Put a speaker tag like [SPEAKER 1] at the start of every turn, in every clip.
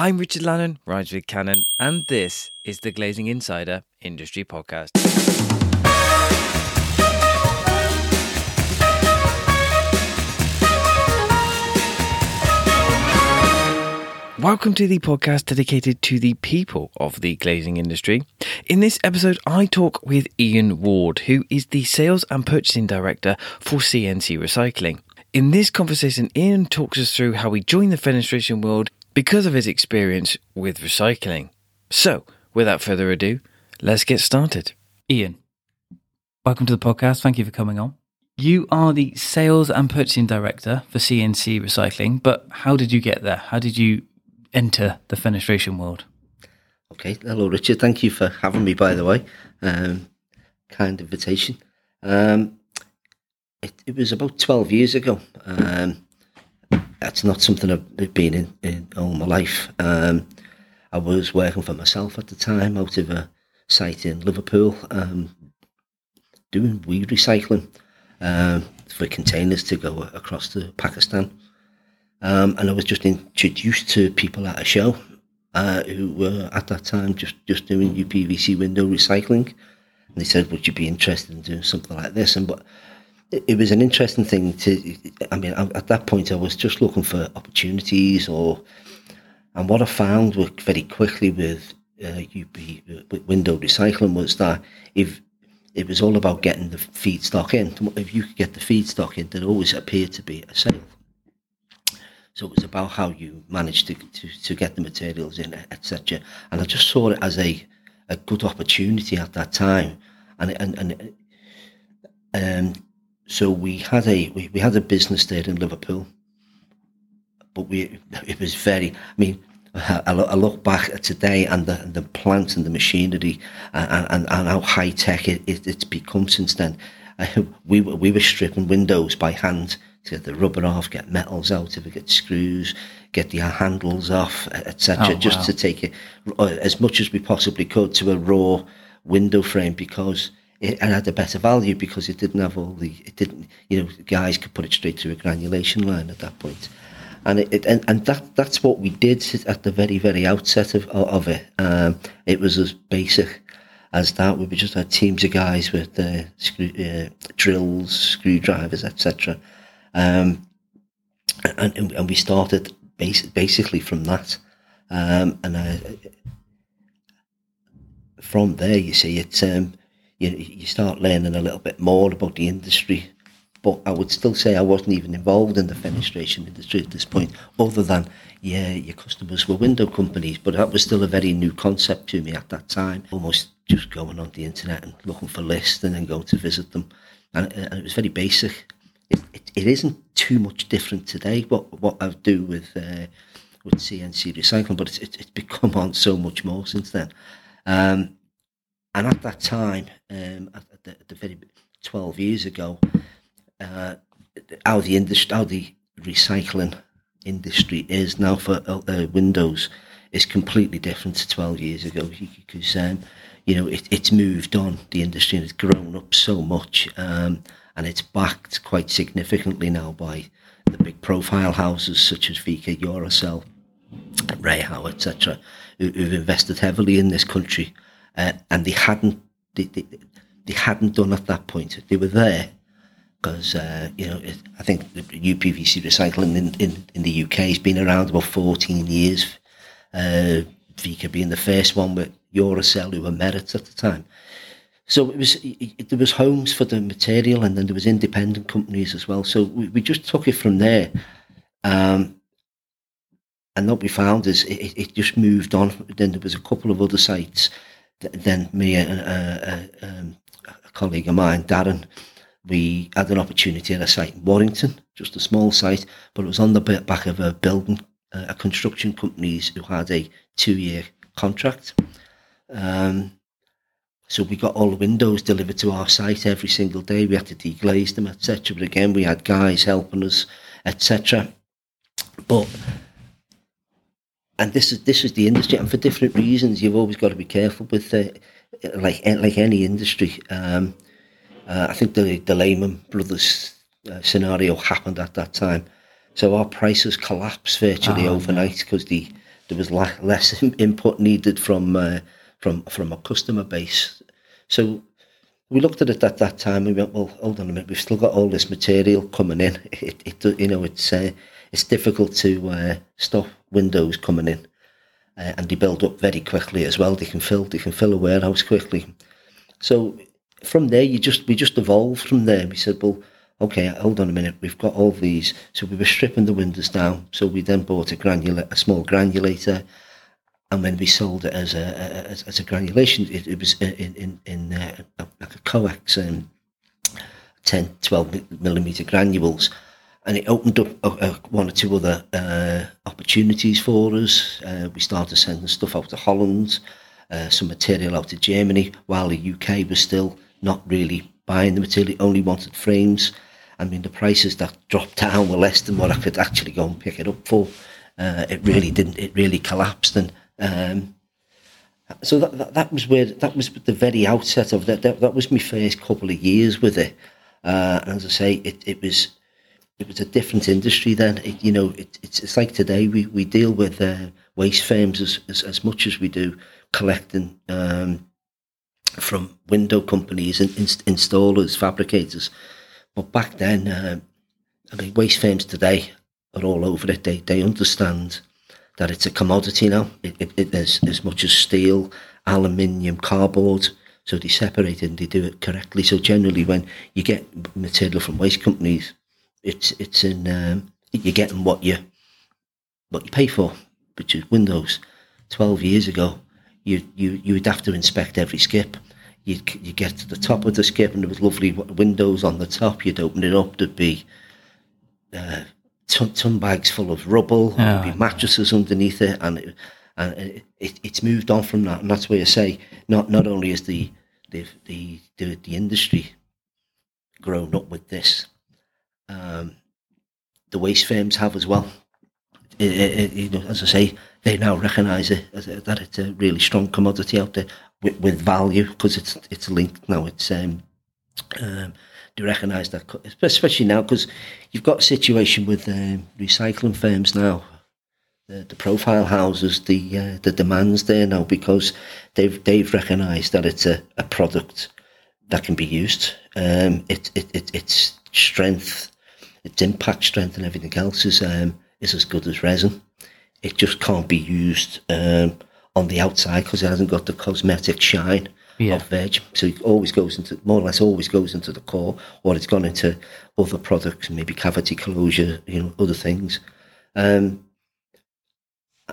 [SPEAKER 1] I'm Richard Lannon, rhymes with Cannon, and this is the Glazing Insider Industry Podcast. Welcome to the podcast dedicated to the people of the glazing industry. In this episode, I talk with Ian Ward, who is the Sales and Purchasing Director for CNC Recycling. In this conversation, Ian talks us through how he joined the fenestration world because of his experience with recycling. So, without further ado, let's get started. Ian, welcome to the podcast. Thank you for coming on. You are the Sales and Purchasing Director for CNC Recycling, but how did you get there? How did you enter the fenestration world?
[SPEAKER 2] Okay, hello Richard. Thank you for having me. By the way, um, kind invitation. Um, it, it, was about twelve years ago. Um, that's not something I've been in, in all my life. Um, I was working for myself at the time out of a site in Liverpool, um, doing WEEE recycling um, for containers to go across to Pakistan. Um, and I was just introduced to people at a show uh, who were at that time just, just doing UPVC window recycling. And they said, Would you be interested in doing something like this? And but it, was an interesting thing to, I mean, at that point, I was just looking for opportunities or, and what I found very quickly with uh, UP with window recycling was that if it was all about getting the feedstock in, if you could get the feedstock in, there always appeared to be a sale. So it was about how you managed to, to, to get the materials in, etc. And I just saw it as a, a good opportunity at that time. And, and, and um, so we had a we, we had a business there in Liverpool, but we it was very. I mean, I look, I look back at today and the the plant and the machinery and, and, and how high tech it, it, it's become since then. we were we were stripping windows by hand to get the rubber off, get metals out, if we get screws, get the handles off, etc. Oh, just wow. to take it uh, as much as we possibly could to a raw window frame because it had a better value because it didn't have all the it didn't you know guys could put it straight to a granulation line at that point. And it, it and, and that that's what we did at the very very outset of of it. Um, it was as basic as that. We just had teams of guys with uh, screw, uh, drills screwdrivers etc um, and, and we started bas- basically from that. Um, and I, from there, you see, it's um, you, you start learning a little bit more about the industry. But I would still say I wasn't even involved in the fenestration industry at this point, other than, yeah, your customers were window companies. But that was still a very new concept to me at that time. Almost just going on the internet and looking for lists and then going to visit them. And, and it was very basic it, it, it isn't too much different today. What what I do with uh, with CNC recycling, but it's it, it's become on so much more since then. Um, and at that time, um, at, the, at the very twelve years ago, uh, how the industry, how the recycling industry is now for uh, Windows is completely different to 12 years ago because um, you know it, it's moved on the industry has grown up so much um, and it's backed quite significantly now by the big profile houses such as VEKA, Eurocell, REHAU, etc., who, have invested heavily in this country, uh, and they hadn't they, they, they, hadn't done at that point. They were there because uh, you know it, I think the UPVC recycling in, in, in the UK has been around about 14 years. Uh, VEKA being the first one with Eurocell, who were Merits at the time. So it was it, there was homes for the material, and then there was independent companies as well. So we, we just took it from there, um, and what we found is it, it just moved on. Then there was a couple of other sites. Then me and a, a, um, a colleague of mine, Darren, we had an opportunity at a site in Warrington, just a small site, but it was on the back of a building, uh, a construction companies who had a two-year contract. Um, so we got all the windows delivered to our site every single day. We had to deglaze them, etc. But again, we had guys helping us, etc. But and this is this is the industry, and for different reasons, you've always got to be careful with uh, like like any industry. Um, uh, I think the the Lehman Brothers uh, scenario happened at that time, so our prices collapsed virtually oh, overnight because the there was la- less input needed from uh, from from a customer base. So we looked at it at that time. We went, well, hold on a minute. We've still got all this material coming in. It, it you know, it's uh, it's difficult to uh, stop windows coming in, uh, and they build up very quickly as well. They can fill they can fill a warehouse quickly. So from there, you just we just evolved from there. We said, well, okay, hold on a minute. We've got all these. So we were stripping the windows down. So we then bought a granula a small granulator and when we sold it as a as, as a granulation, it, it was in in, in uh, like a coax um, 10, 12 millimeter granules, and it opened up uh, uh, one or two other uh, opportunities for us. Uh, we started sending stuff out to Holland, uh, some material out to Germany, while the UK was still not really buying the material, only wanted frames. I mean, the prices that dropped down were less than what I could actually go and pick it up for. it really didn't. It really collapsed, and um, so that, that, that was where that was the very outset of that. That, that was my first couple of years with it. Uh, and as I say, it, it was it was a different industry then. It, you know, it, it's it's like today we, we deal with uh, waste firms as, as, as much as we do collecting um, from window companies and inst- installers, fabricators. But back then, uh, I mean, waste firms today are all over it. They they understand that it's a commodity now. It, it, there's as much as steel, aluminium, cardboard. So they separate it and they do it correctly. So generally, when you get material from waste companies, it's it's in um, you're getting what you what you pay for, which is windows. Twelve years ago, you you you would have to inspect every skip. You you get to the top of the skip and there was lovely windows on the top. You'd open it up, there'd be uh, ton, ton bags full of rubble, oh, be mattresses underneath it, and it, and it, it, it's moved on from that. And that's why I say not not only is the the the the, the industry grown up with this, um, the waste firms have as well. It, you know, as I say, they now recognise it a, that it's a really strong commodity out there with, with value because it's it's linked now. It's um, um, to recognise that, especially now because you've got a situation with um, recycling firms now. The, the profile houses, the uh, the demands there now because they've they've recognised that it's a, a product that can be used. Um, it, it, it its strength, its impact strength, and everything else is um, is as good as resin. It just can't be used um, on the outside because it hasn't got the cosmetic shine yeah. of veg. So it always goes into more or less always goes into the core, or it's gone into other products, maybe cavity closure, you know, other things. Um,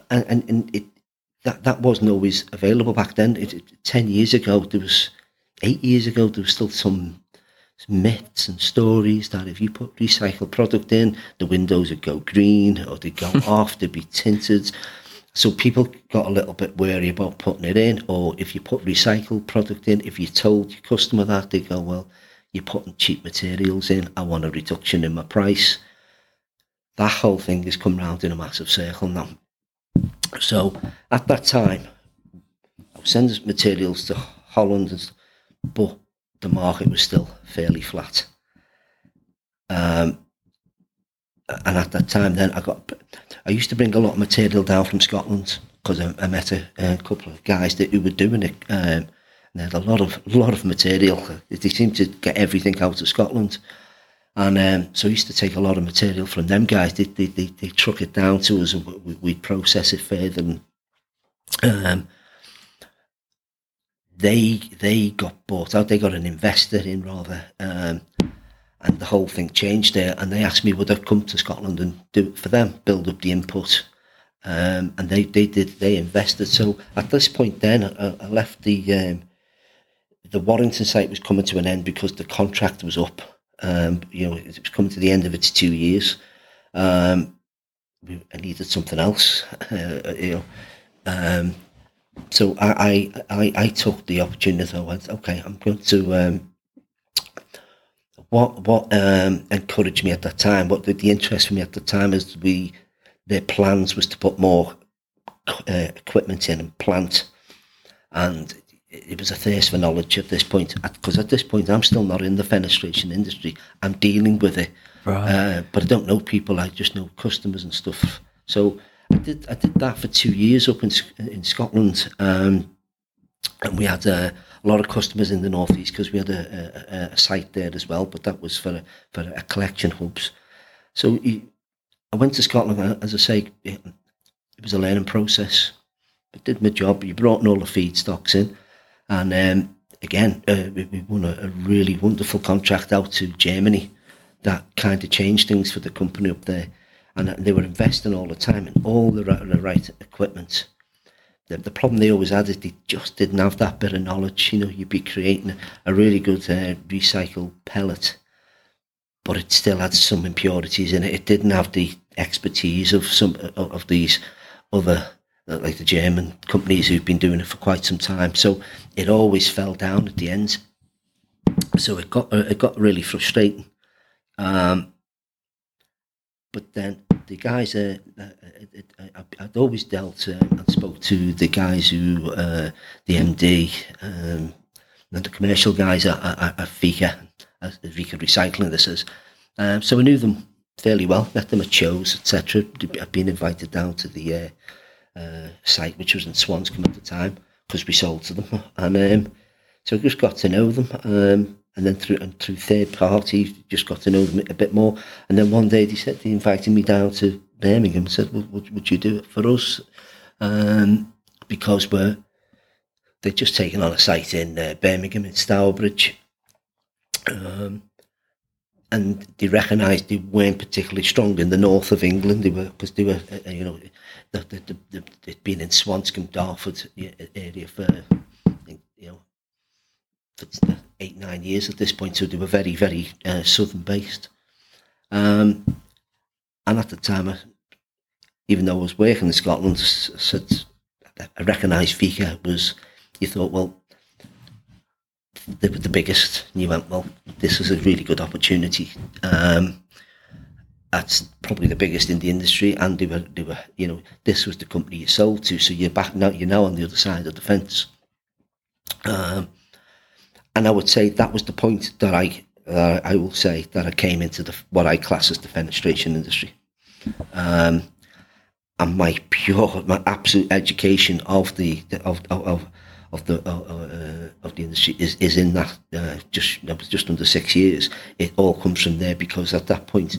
[SPEAKER 2] and, and, and it that that wasn't always available back then. It, it, Ten years ago, there was eight years ago, there was still some myths and stories that if you put recycled product in, the windows would go green or they'd go off, they'd be tinted. So people got a little bit wary about putting it in, or if you put recycled product in, if you told your customer that, they go, well, you're putting cheap materials in, I want a reduction in my price. That whole thing has come round in a massive circle now. So at that time, I was sending materials to Holland, but the market was still fairly flat. Um, and at that time, then I got I used to bring a lot of material down from Scotland because I, I, met a, a, couple of guys that who were doing it. Um, and they had a lot of lot of material. They seemed to get everything out of Scotland. And um, so I used to take a lot of material from them guys. They, they, they, they truck it down to us and we, would process it further. And, um, they they got bought out. They got an investor in rather. Um, and the whole thing changed there. And they asked me would I come to Scotland and do it for them, build up the input. Um, and they, they did, they invested. So at this point then, I, I left the, um, the Warrington site was coming to an end because the contract was up. Um, you know, it was coming to the end of its two years. Um, I needed something else, uh, you know. So I, I, I, I took the opportunity. I went, okay, I'm going to um, what what um, encouraged me at that time, what the, the, interest for me at the time is we their plans was to put more uh, equipment in and plant, and it was a thirst for knowledge at this point. Because at this point, I'm still not in the fenestration industry. I'm dealing with it, right. uh, but I don't know people. I just know customers and stuff. So I did I did that for two years up in in Scotland, um, and we had a, a, lot of customers in the northeast because we had a, a, a, site there as well. But that was for for a collection hubs. So I went to Scotland, as I say, it, it was a learning process. I did my job. You brought in all the feedstocks in, and um, again, uh, we, we, won a, a, really wonderful contract out to Germany that kind of changed things for the company up there. And they were investing all the time in all the right, the right equipment. The, the problem they always had is they just didn't have that bit of knowledge. You know, you'd be creating a, really good uh, recycled pellet, but it still had some impurities in it. It didn't have the expertise of some of, of these other like the German companies who've been doing it for quite some time. So it always fell down at the end. So it got it got really frustrating. Um, but then the guys, uh, uh, uh, I'd always dealt um, and spoke to the guys who, uh, the MD, um, and the commercial guys at, at, at VEKA, at VEKA Recycling, this is. Um, so I knew them fairly well, met them at shows, etc. I'd been invited down to the uh, uh, site, which was in Swanscombe at the time, because we sold to them. And um, so I just got to know them. And then through and through third party, just got to know them a bit more. And then one day they said they invited me down to Birmingham and said, well, would, would you do it for us? Um, because we're they'd just taken on a site in uh, Birmingham in Stourbridge. Um, and they recognised they weren't particularly strong in the north of England. They were because they were, uh, you know, the, the, the, they'd been in Swanscombe, Dartford area for you know for eight nine years at this point. So they were very very uh, southern based. Um, and at the time, I, even though I was working in Scotland, I said I recognised VEKA was. You thought, well, they were the biggest. And you went, well, this is a really good opportunity. Um, that's probably the biggest in the industry, and they were, they were, you know, this was the company you sold to, so you're back now. You're now on the other side of the fence. Um, and I would say that was the point that I, uh, I will say that I came into the what I class as the fenestration industry. Um, and my pure, my absolute education of the of of, of the uh, of the industry is, is in that uh, just that was just under six years. It all comes from there because at that point,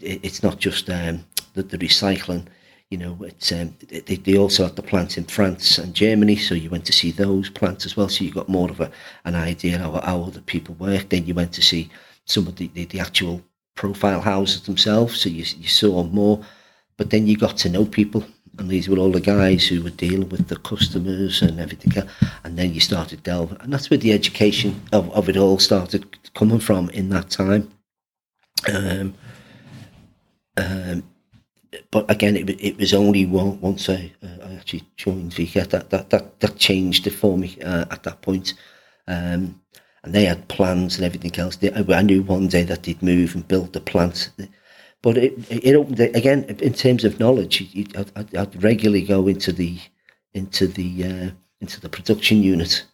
[SPEAKER 2] it, it's not just um, the, the recycling. You know, it's um, they, they also had the plants in France and Germany, so you went to see those plants as well. So you got more of a, an idea of how other people work. Then you went to see some of the, the, the actual profile houses themselves, so you you saw more. But then you got to know people and these were all the guys who were dealing with the customers and everything. And then you started delving, and that's where the education of, of it all started coming from in that time. Um, um, but again, it, it was only once I, uh, I actually joined VEKA that that that, that changed it for me uh, at that point. Um, and they had plans and everything else. They, I knew one day that they'd move and build the plant but it, it opened again in terms of knowledge. I'd, I'd, regularly go into the into the uh, into the production unit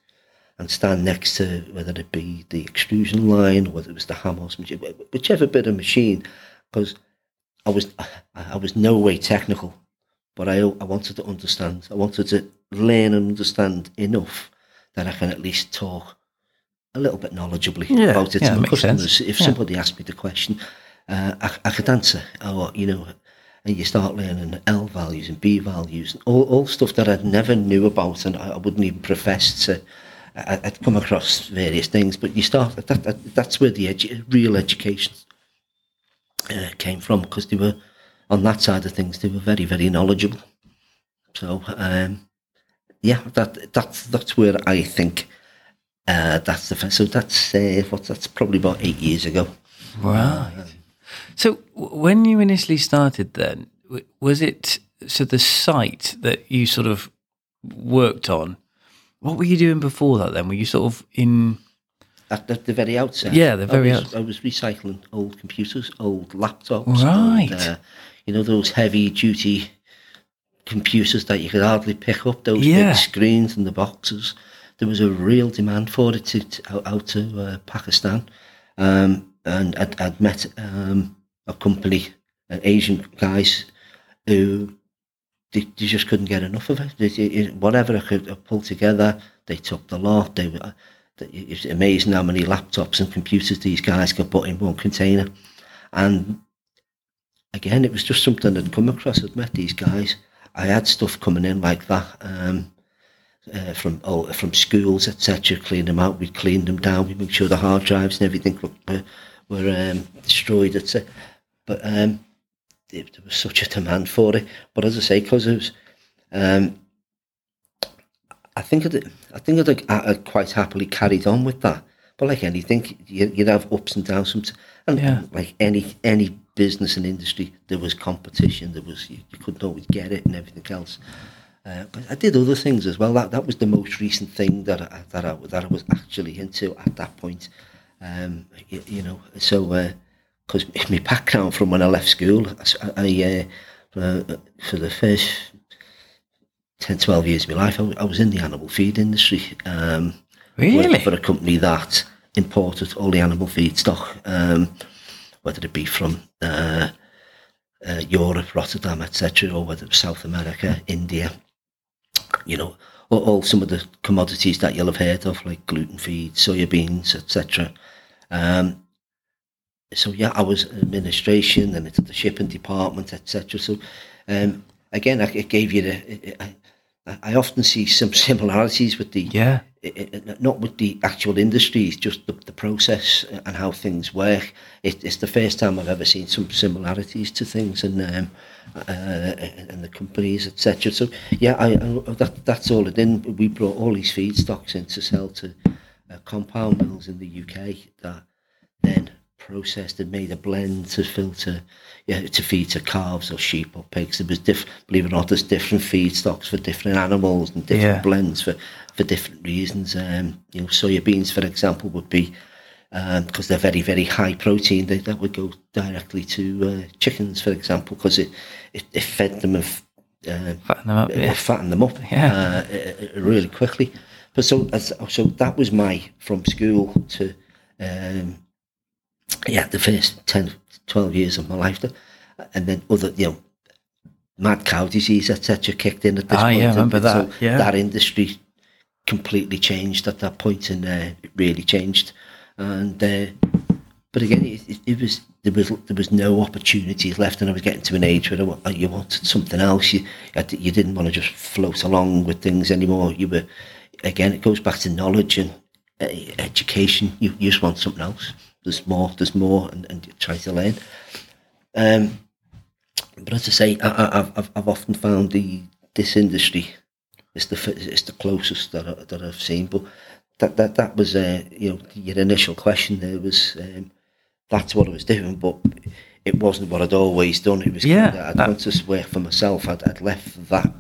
[SPEAKER 2] and stand next to whether it be the extrusion line whether it was the hammer, whichever bit of machine, because I was I was no way technical, but I I wanted to understand. I wanted to learn and understand enough that I can at least talk a little bit knowledgeably yeah, about it yeah, to my customers. Sense. If yeah. somebody asked me the question, uh, I, I could answer, or you know, and you start learning L values and B values, and all, all stuff that I never knew about, and I, wouldn't even profess to. I, would come across various things, but you start that, that that's where the edu- real education uh, came from because they were on that side of things. They were very very knowledgeable. So um, yeah, that that's that's where I think uh, that's the so that's uh, what that's probably about eight years ago.
[SPEAKER 1] Right. Um, so when you initially started, then was it so the site that you sort of worked on? What were you doing before that? Then were you sort of in
[SPEAKER 2] at the, the very outset?
[SPEAKER 1] Yeah, the very
[SPEAKER 2] I was,
[SPEAKER 1] outset.
[SPEAKER 2] I was recycling old computers, old laptops,
[SPEAKER 1] right? Old, uh,
[SPEAKER 2] you know those heavy duty computers that you could hardly pick up. Those yeah. big screens and the boxes. There was a real demand for it to, to out, out to uh, Pakistan. Um, and I'd, I'd met um, a company, an Asian guys, who they, they just couldn't get enough of it. They, they, whatever I could pull together, they took the lot. They were, it's amazing how many laptops and computers these guys could put in one container. And again, it was just something I'd come across. I'd met these guys. I had stuff coming in like that um, uh, from oh, from schools, etc. Clean them out. We cleaned them down. We made sure the hard drives and everything were were um, destroyed, etc. But um, there was such a demand for it. But as I say, because it was, um, I think I'd, I think I'd, I'd, quite happily carried on with that. But like anything, you'd have ups and downs. And yeah. like any any business and industry, there was competition. There was you, you couldn't always get it and everything else. Uh, but I did other things as well. That that was the most recent thing that I, that I, that I was actually into at that point. Um, you, you know, so because uh, my background from when I left school, I, I uh, for the first 10, 12 years of my life, I, I was in the animal feed industry. Um,
[SPEAKER 1] really?
[SPEAKER 2] For a company that imported all the animal feed stock, um, whether it be from uh, uh, Europe, Rotterdam, etc., or whether it was South America, India, you know, all, all, some of the commodities that you'll have heard of, like gluten feed, soya beans, etc. Um, so yeah, I was administration and into the shipping department, etc. So um, again, it gave you the. I often see some similarities with the
[SPEAKER 1] yeah,
[SPEAKER 2] not with the actual industries, just the, the process and how things work. It, it's the first time I've ever seen some similarities to things and um, uh, and the companies, etc. So yeah, I, I, that that's all it did. We brought all these feedstocks in to sell to uh, compound mills in the UK that then processed and made a blend to filter, yeah, to feed to calves or sheep or pigs. There was different, believe it or not, there's different feedstocks for different animals and different yeah. blends for, for different reasons. Um, you know, soya beans, for example, would be because um, they're very, very high protein. They, that would go directly to uh, chickens, for example, because it, it, it fed them and
[SPEAKER 1] uh, fatten them up, yeah.
[SPEAKER 2] fatten them up, yeah. Uh, really quickly. But so, so that was my from school to um, yeah, the first 10, 12 years of my life. And then other, you know, mad cow disease, etc., kicked in at this
[SPEAKER 1] ah,
[SPEAKER 2] point.
[SPEAKER 1] yeah, I remember that. So yeah.
[SPEAKER 2] that industry completely changed at that point, and uh, it really changed. And uh, but again, it, it, was there was there was no opportunities left, and I was getting to an age where I, you wanted something else. You you didn't want to just float along with things anymore. You were again, it goes back to knowledge and uh, education. You, you just want something else there's more, there's more, and, and try to learn. Um, but as I say, I, have I've often found the this industry is the it's the closest that I, that I've seen. But that that that was uh, you know your initial question there was um, that's what I was doing, but it wasn't what I'd always done. It was
[SPEAKER 1] yeah,
[SPEAKER 2] kind of, I'd that... to work for myself. I'd, I'd left that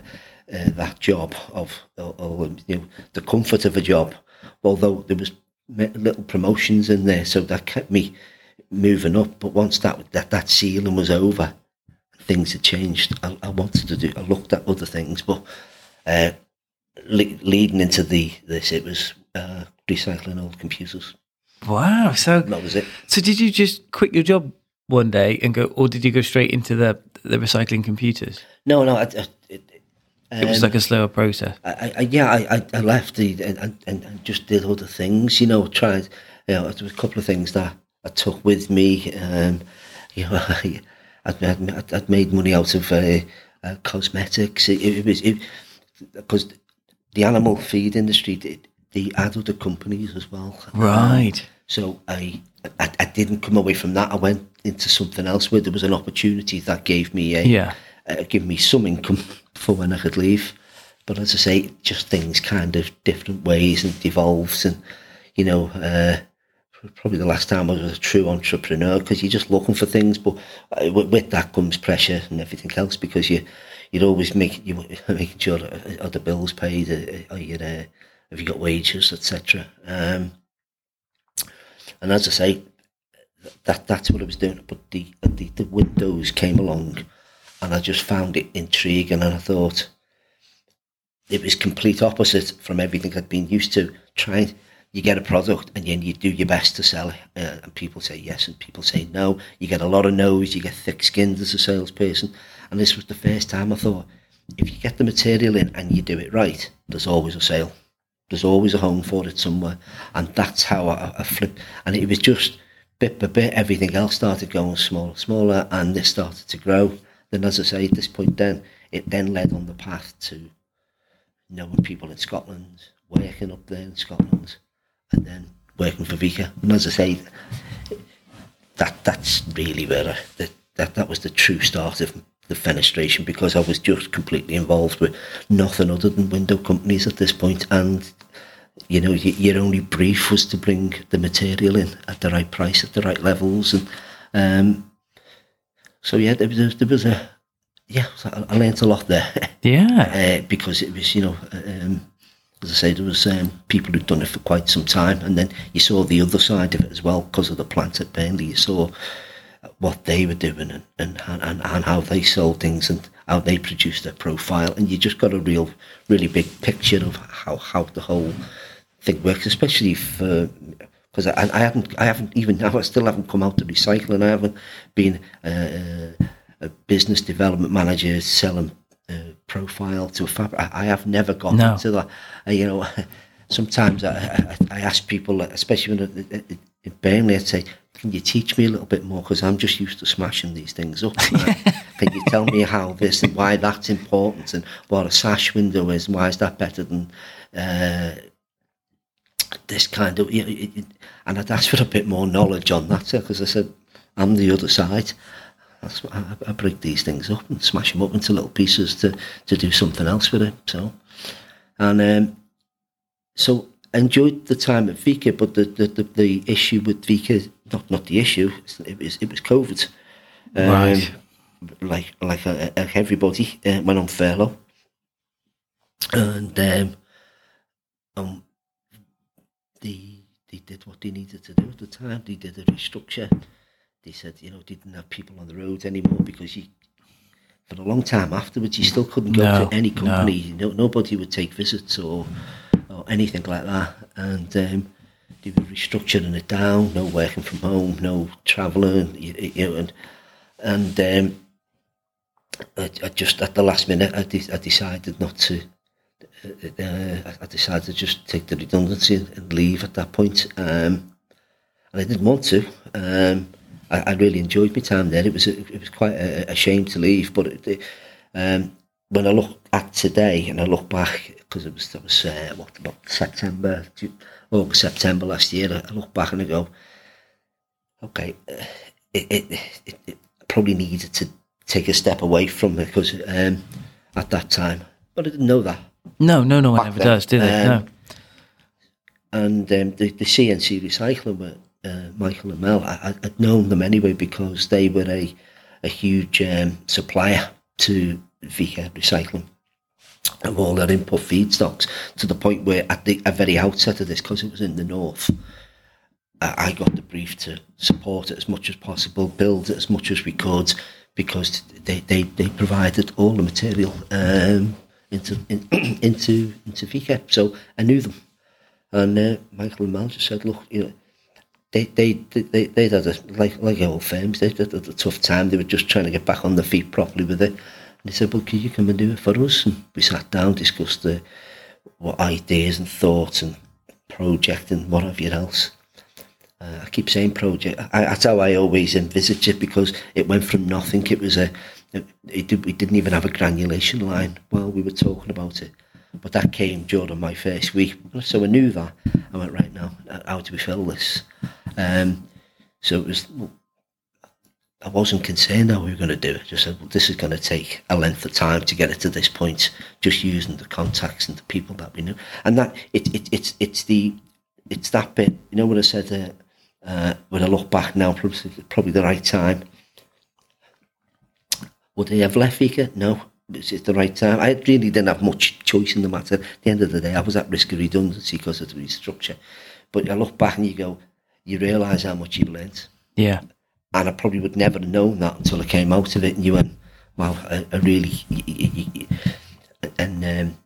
[SPEAKER 2] uh, that job of or, or, you know the comfort of a job, although there was little promotions in there, so that kept me moving up. But once that that, that ceiling was over, things had changed. I, I wanted to do. I looked at other things, but uh, le- leading into the this, it was uh, recycling old computers.
[SPEAKER 1] Wow! So
[SPEAKER 2] that was it.
[SPEAKER 1] So did you just quit your job one day and go, or did you go straight into the the recycling computers?
[SPEAKER 2] No, no. I, I, it,
[SPEAKER 1] it was like a slower process.
[SPEAKER 2] I, I yeah, I, I left and, and, and just did other things. You know, tried. You know, there was a couple of things that I took with me. Um, you know, I, I'd, I'd, I'd made money out of uh, uh, cosmetics. It, it was because the animal feed industry, the, the other companies as well.
[SPEAKER 1] Right. Um,
[SPEAKER 2] so I, I, I didn't come away from that. I went into something else where there was an opportunity that gave me a
[SPEAKER 1] yeah.
[SPEAKER 2] Uh, give me some income for when I could leave. But as I say, just things kind of different ways and devolves. And, you know, uh, probably the last time I was a true entrepreneur because you're just looking for things. But uh, with that comes pressure and everything else because you, you're always making, you making sure are the bills paid, are you, uh, have you got wages, etc. Um, and as I say, that that's what I was doing. But the, the, the windows came along and I just found it intriguing and I thought it was complete opposite from everything I'd been used to. Trying, you get a product and then you do your best to sell it, uh, and people say yes and people say no. You get a lot of no's, you get thick skinned as a salesperson, and this was the first time I thought if you get the material in and you do it right, there's always a sale. There's always a home for it somewhere, and that's how I, I flipped. And it was just bit by bit, everything else started going smaller, smaller, and this started to grow. Then, as I say, at this point, then it then led on the path to knowing people in Scotland, working up there in Scotland, and then working for VEKA. And as I say, that that's really where that, that that was the true start of the fenestration because I was just completely involved with nothing other than window companies at this point, and you know, your only brief was to bring the material in at the right price, at the right levels, and um, so yeah, there was there was a yeah, I, learnt a lot there.
[SPEAKER 1] Yeah.
[SPEAKER 2] uh, because it was, you know, um, as I say, there was um, people who'd done it for quite some time, and then you saw the other side of it as well because of the plant at Burnley. You saw what they were doing and, and, and, and how they sold things and how they produced their profile, and you just got a real, really big picture of how, how the whole thing works, especially for because I, I haven't, I haven't even now, I still haven't come out to recycling. I haven't been uh, a business development manager selling uh, profile to a fabric. I, I have never got
[SPEAKER 1] No.
[SPEAKER 2] into that. Uh, you know, sometimes I, I, I ask people, especially when I- I- in Burnley, I'd say, "Can you teach me a little bit more? Because I'm just used to smashing these things up. Uh, Can you tell me how this and why that's important, and what a sash window is, and why is that better than?" Uh, this kind of, you know, it, it, and I'd ask for a bit more knowledge on that because I said, I'm the other side. That's what I, I break these things up and smash them up into little pieces to, to do something else with it. So, and um, so I enjoyed the time at VEKA, but the, the, the, the issue with VEKA, not not the issue, it was it was COVID. Um,
[SPEAKER 1] Right.
[SPEAKER 2] Like like, uh, like everybody uh, went on furlough, and um, um, they they did what they needed to do at the time. They did a restructure. They said, you know, they didn't have people on the road anymore because you, for a long time afterwards, you still couldn't go
[SPEAKER 1] No,
[SPEAKER 2] to any
[SPEAKER 1] no.
[SPEAKER 2] company. No, nobody would take visits or or anything like that. And um, they were restructuring it down. No working from home. No travelling. You, you know, and and um, I, I just at the last minute, I, de- I decided not to uh, I decided to just take the redundancy and, leave at that point. Um, and I didn't want to. Um, I, I really enjoyed my time there. It was a, it was quite a, a shame to leave, but it, it, um, when I look at today and I look back because it was that was uh, what about September, August, September last year. I, look back and I go, okay, uh, it, it, it, it probably needed to take a step away from it because um, at that time, but I didn't know that
[SPEAKER 1] No, no, no one ever
[SPEAKER 2] then.
[SPEAKER 1] does, do they? no.
[SPEAKER 2] Um, and um, the, the CNC recycling with uh, Michael and Mel, I, I'd known them anyway because they were a, a huge um, supplier to VEKA Recycling of all their input feedstocks to the point where at the at very outset of this, because it was in the north, I, I got the brief to support it as much as possible, build it as much as we could, because they, they, they provided all the material um, into in, into into VEKA. So I knew them, and uh, Michael and Mel just said, "Look, you know." They they they they had a like like all firms. They had a, tough time. They were just trying to get back on their feet properly with it. And they said, "Well, can you come and do it for us?" And we sat down, discussed the what ideas and thoughts and project and whatever else. Uh, I keep saying project. I, that's how I always envisage it because it went from nothing. It was a. It, it did, we didn't even have a granulation line while we were talking about it, but that came during my first week. So I knew that. I went right now. How do we fill this? Um, so it was. I wasn't concerned how we were going to do it. Just said, well, this is going to take a length of time to get it to this point. Just using the contacts and the people that we knew, and that it, it it's it's the it's that bit. You know what I said uh, uh, when I look back now, probably, probably the right time. Would they have left VEKA? No. It's the right time. I really didn't have much choice in the matter. At the end of the day, I was at risk of redundancy because of the restructure. But I look back and you go, you realise how much you've learnt.
[SPEAKER 1] Yeah.
[SPEAKER 2] And I probably would never have known that until I came out of it and you went, well, I, I really, and um,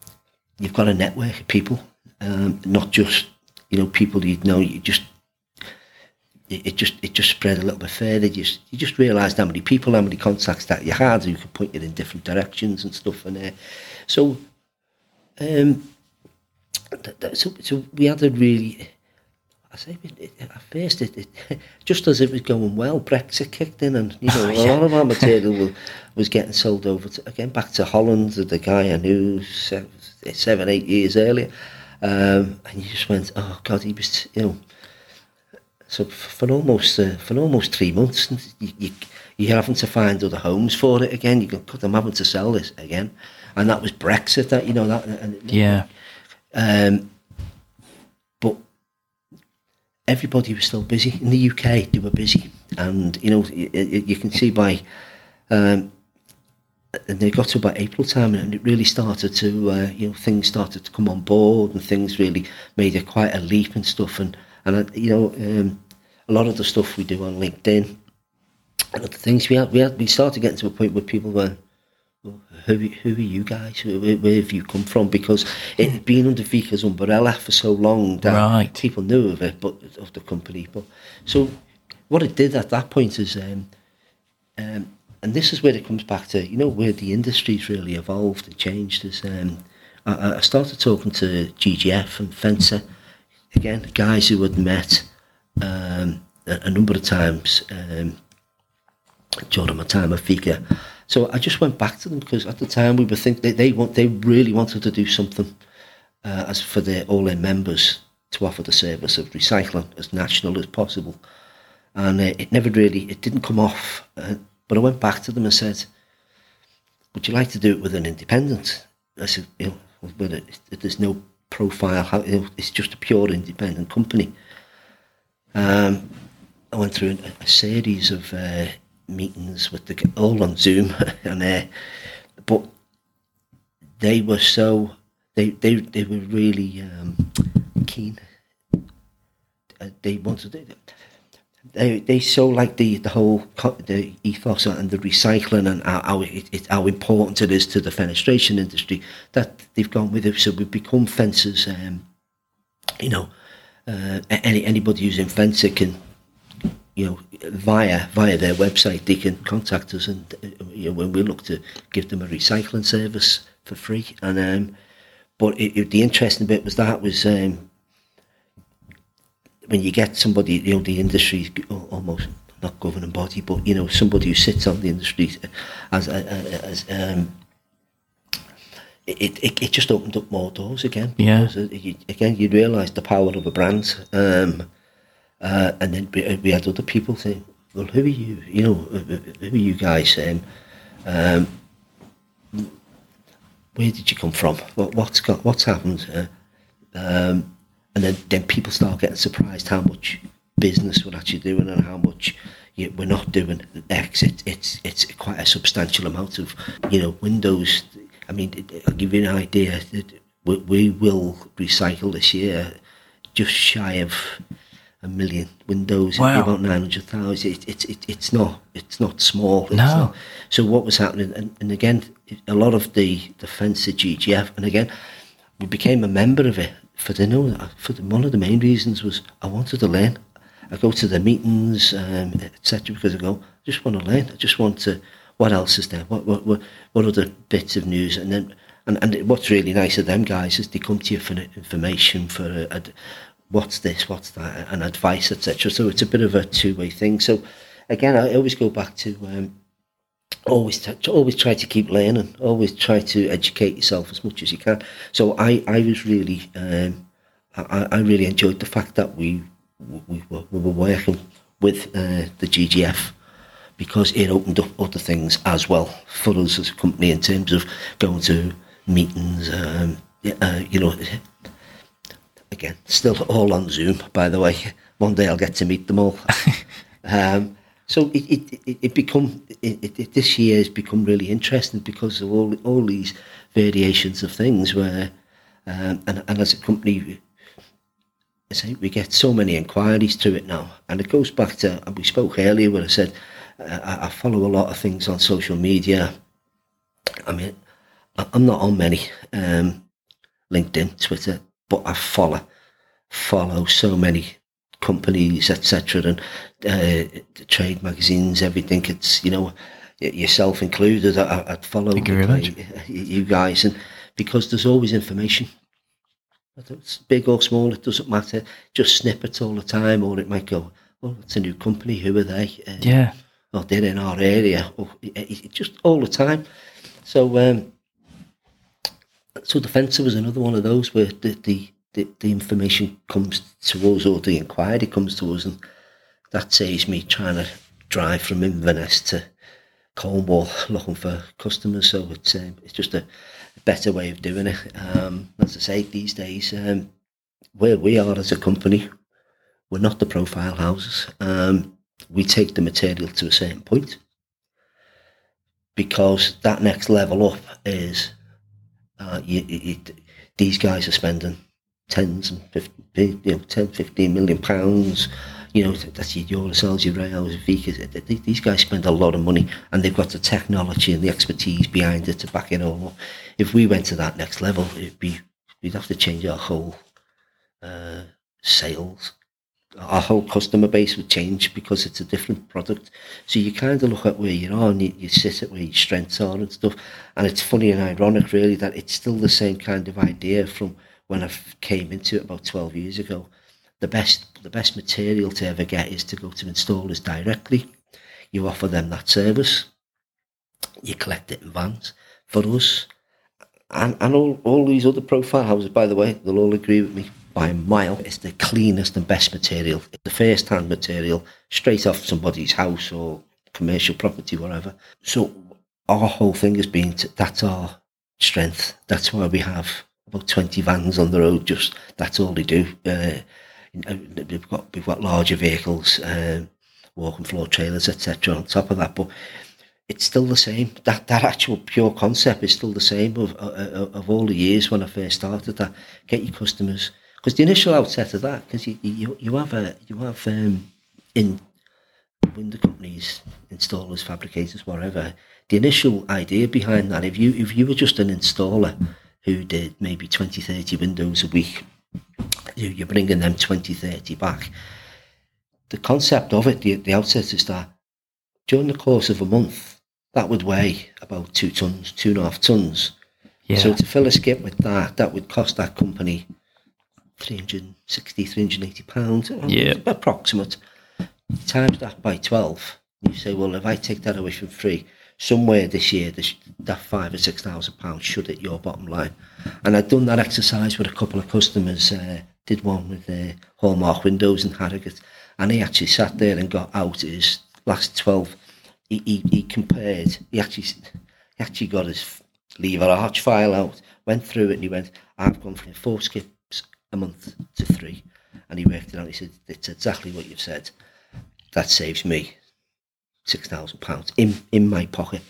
[SPEAKER 2] you've got a network of people, um, not just, you know, people you know, you just, it, it just it just spread a little bit further. You just, you just realised how many people, how many contacts that you had who could point you in different directions and stuff. And uh, so, um, th- th- so, so we had a really. I say it, at first, it, it, just as it was going well, Brexit kicked in, and you know
[SPEAKER 1] Oh,
[SPEAKER 2] a
[SPEAKER 1] yeah.
[SPEAKER 2] lot of our material was, was getting sold over to, again back to Holland. The guy I knew seven, seven eight years earlier, um, and you just went, oh God, he was you know. So for almost uh, for almost three months, you, you you're having to find other homes for it again. You go, God, I'm having to sell this again, and that was Brexit. That you know that. And,
[SPEAKER 1] Yeah.
[SPEAKER 2] um, but everybody was still busy in the UK. They were busy, and you know you, you can see by. Um, and they got to about April time, and it really started to, uh, you know, things started to come on board, and things really made it quite a leap and stuff. And and you know, um, a lot of the stuff we do on LinkedIn, and other things we had, we had, we started getting to a point where people were, well, who who are you guys? Where, where, where have you come from? Because it had been under VEKA's umbrella for so long that
[SPEAKER 1] Right.
[SPEAKER 2] people knew of it, but of the company. But so what it did at that point is, um, um, and this is where it comes back to, you know, where the industry's really evolved and changed. Is um, I, I started talking to GGF and FENSA again, guys who had met um, a, a number of times um, during my time at VEKA. So I just went back to them because at the time we were thinking they, they want they really wanted to do something uh, as for their all their members to offer the service of recycling as national as possible, and uh, it never really it didn't come off. Uh, but I went back to them and said, "Would you like to do it with an independent?" I said, "You know, it, there's no profile. How, it's just a pure independent company." Um, I went through a, series of uh, meetings with the all on Zoom, and uh, but they were so they they they were really um, keen. Uh, they wanted it. They they so like the the whole the ethos and the recycling and how how, it, it, how important it is to the fenestration industry that they've gone with it. So we've become fencers. Um, you know, uh, any anybody who's in FENSA can you know, via via their website, they can contact us, and uh, you know, when we look to give them a recycling service for free. And um, but it, it, the interesting bit was that was um, when you get somebody, you know, the industry al- almost not governing body, but you know, somebody who sits on the industry as as um, it, it, it just opened up more doors again.
[SPEAKER 1] Yeah.
[SPEAKER 2] Uh, you, again, you realise the power of a brand. Um, uh, and then we, we had other people saying, well, who are you? You know, who who are you guys? Um, um, where did you come from? What, what's got, what's happened? Uh, um, and then, then people start getting surprised how much business we're actually doing and how much yeah, we're not doing X. It, it's it's quite a substantial amount of you know windows. I mean, it- I'll give you an idea. that We, we will recycle this year just shy of a million windows.
[SPEAKER 1] Wow.
[SPEAKER 2] About nine hundred thousand. It, it's it, it's not it's not small. It's
[SPEAKER 1] No.
[SPEAKER 2] not- so what was happening, and, and again, a lot of the the fence at GGF, and again, we became a member of it for the know for the, one of the main reasons was I wanted to learn. I go to the meetings, um, etc. Because I go, I just want to learn. I just want to. What else is there? What what what, what other bits of news? And then and, and what's really nice of them guys is they come to you for information for a, a, what's this, what's that, and advice, etc. So it's a bit of a two way thing. So again, I always go back to. Um, always t- always try to keep learning. Always try to educate yourself as much as you can. So i i was really um i i really enjoyed the fact that we we were, we were working with uh, the ggf because it opened up other things as well for us as a company in terms of going to meetings um uh, you know again still all on zoom by the way. One day i'll get to meet them all. Um so it it, it, it become it, it, this year has become really interesting because of all all these variations of things where um, and and as a company I say we get so many inquiries to it now. And it goes back to and we spoke earlier when I said uh, I, I follow a lot of things on social media. I mean I- I'm not on many um, LinkedIn Twitter but I follow follow so many companies, etc., and uh, the trade magazines, everything. It's you know yourself included. I, I'd follow
[SPEAKER 1] Thank you much.
[SPEAKER 2] you guys, and because there's always information. Whether it's big or small, it doesn't matter. Just snippets all the time, or it might go, "Oh, it's a new company. Who are they?" Uh,
[SPEAKER 1] Yeah.
[SPEAKER 2] or they're in our area, or it- just all the time. So, um, so the FENSA was another one of those where the, the, the, the information comes to us, or the inquiry comes to us, and that saves me trying to drive from Inverness to Cornwall looking for customers. So it's um, it's just a, better way of doing it. Um, as I say, these days, um, where we are as a company, we're not the profile houses. Um, we take the material to a certain point because that next level up is uh, you, you, these guys are spending tens and 15, you know, 10, 15 million pounds. You know, that's your Eurocells, your th- These guys spend a lot of money and they've got the technology and the expertise behind it to back it all up. If we went to that next level, it'd be, we'd have to change our whole uh, sales our whole customer base would change because it's a different product. So you kind of look at where you are and you, you sit at where your strengths are and stuff. And it's funny and ironic, really, that it's still the same kind of idea from when I came into it about 12 years ago. The best, the best material to ever get is to go to installers directly. You offer them that service. You collect it in vans. For us, and, and all, all these other profile houses, by the way, they'll all agree with me by a mile. It's the cleanest and best material. It's the first hand material, straight off somebody's house or commercial property, whatever. So our whole thing has been to, that's our strength. That's why we have about 20 vans on the road. Just that's all they do. Uh, we've got we've got larger vehicles, um, floor trailers, etc. On top of that, but it's still the same. That that actual pure concept is still the same of of, of all the years when I first started. That get your customers because the initial outset of that because you, you you have a you have um, in window companies, installers, fabricators, whatever. The initial idea behind that, if you if you were just an installer who did maybe 20, 30 windows a week, you- you're bringing them 20, 30 back. The concept of it, the, the outset is that during the course of a month, that would weigh about two tons, two and a half tons.
[SPEAKER 1] Yeah.
[SPEAKER 2] So to fill a skip with that, that would cost that company 360, 380 pounds, um,
[SPEAKER 1] Yeah.
[SPEAKER 2] approximate. Times that by 12, you say, well, if I take that away from free, somewhere this year, this, that five or six thousand pounds should hit your bottom line. And I'd done that exercise with a couple of customers, uh, did one with the uh, Hallmark Windows in Harrogate, and he actually sat there and got out his last 12. He, he, he compared, he actually, he actually got his lever arch file out, went through it, and he went, I've gone from four skips a month to three. And he worked it out. He said, It's exactly what you've said. That saves me six thousand pounds in in my pocket.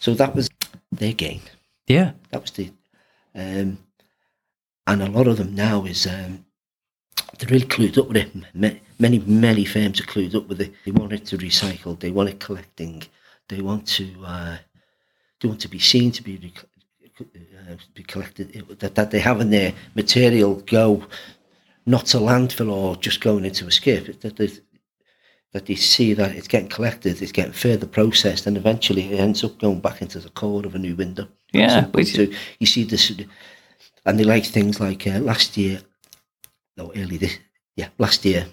[SPEAKER 2] So that was their gain.
[SPEAKER 1] yeah.
[SPEAKER 2] That was the, um, and a lot of them now is um, they're really clued up with it. Many many firms are clued up with it. They want it to recycle. They want it collecting. They want to uh, they want to be seen to be rec- uh, be collected. That that they have in their material go not to landfill or just going into a skip. That they that they see that it's getting collected, it's getting further processed, and eventually it ends up going back into the core of a new window.
[SPEAKER 1] Yeah,
[SPEAKER 2] point
[SPEAKER 1] which-
[SPEAKER 2] too. you see this, and they like things like uh, last year, no, early this, yeah, last year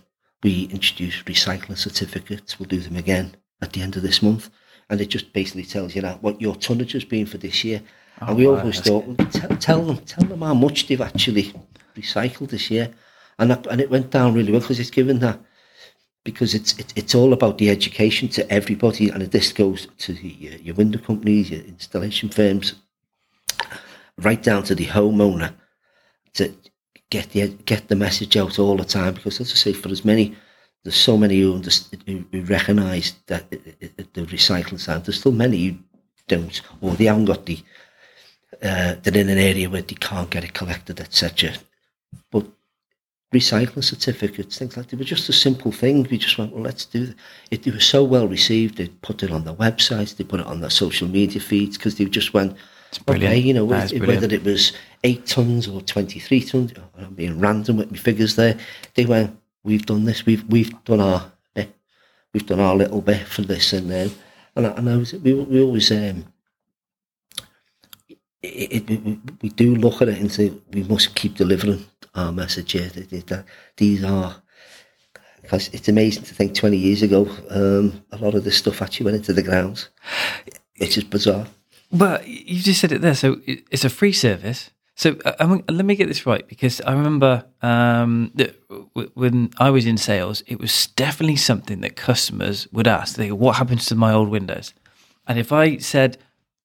[SPEAKER 2] we introduced recycling certificates. We'll do them again at the end of this month, and it just basically tells you that what your tonnage has been for this year. and we
[SPEAKER 1] wow,
[SPEAKER 2] always thought, well, tell, tell them, tell them how much they've actually recycled this year, and that, and it went down really well because it's given that because it's it, it's all about the education to everybody, and this goes to your, uh, your window companies, your installation firms, right down to the homeowner to get the get the message out all the time. Because as I say, for as many, there's so many who, who, who recognise that it, it, it- the recycling side. There's still many who don't, or they haven't got the. Uh, they're in an area where they can't get it collected, etc. But recycling certificates, things like that. They were just a simple thing. We just went, well, let's do that. It, it was so well received. They put it on their websites, they put it on their social media feeds because they just went,
[SPEAKER 1] brilliant.
[SPEAKER 2] okay, you know, whether it was eight tons or 23 tons, I'm being random with my figures there, they went, we've done this. We've we've done our bit. We've done our little bit for this, and then and I, and I was, we we always um, it, it, we do look at it and say we must keep delivering our message here. That, that these are because it's amazing to think 20 years ago um, a lot of this stuff actually went into the grounds. It's just bizarre.
[SPEAKER 1] Well, you just said it there. So it's a free service. So uh, let me get this right because I remember um, that when I was in sales, it was definitely something that customers would ask. They go, "What happens to my old windows?" And if I said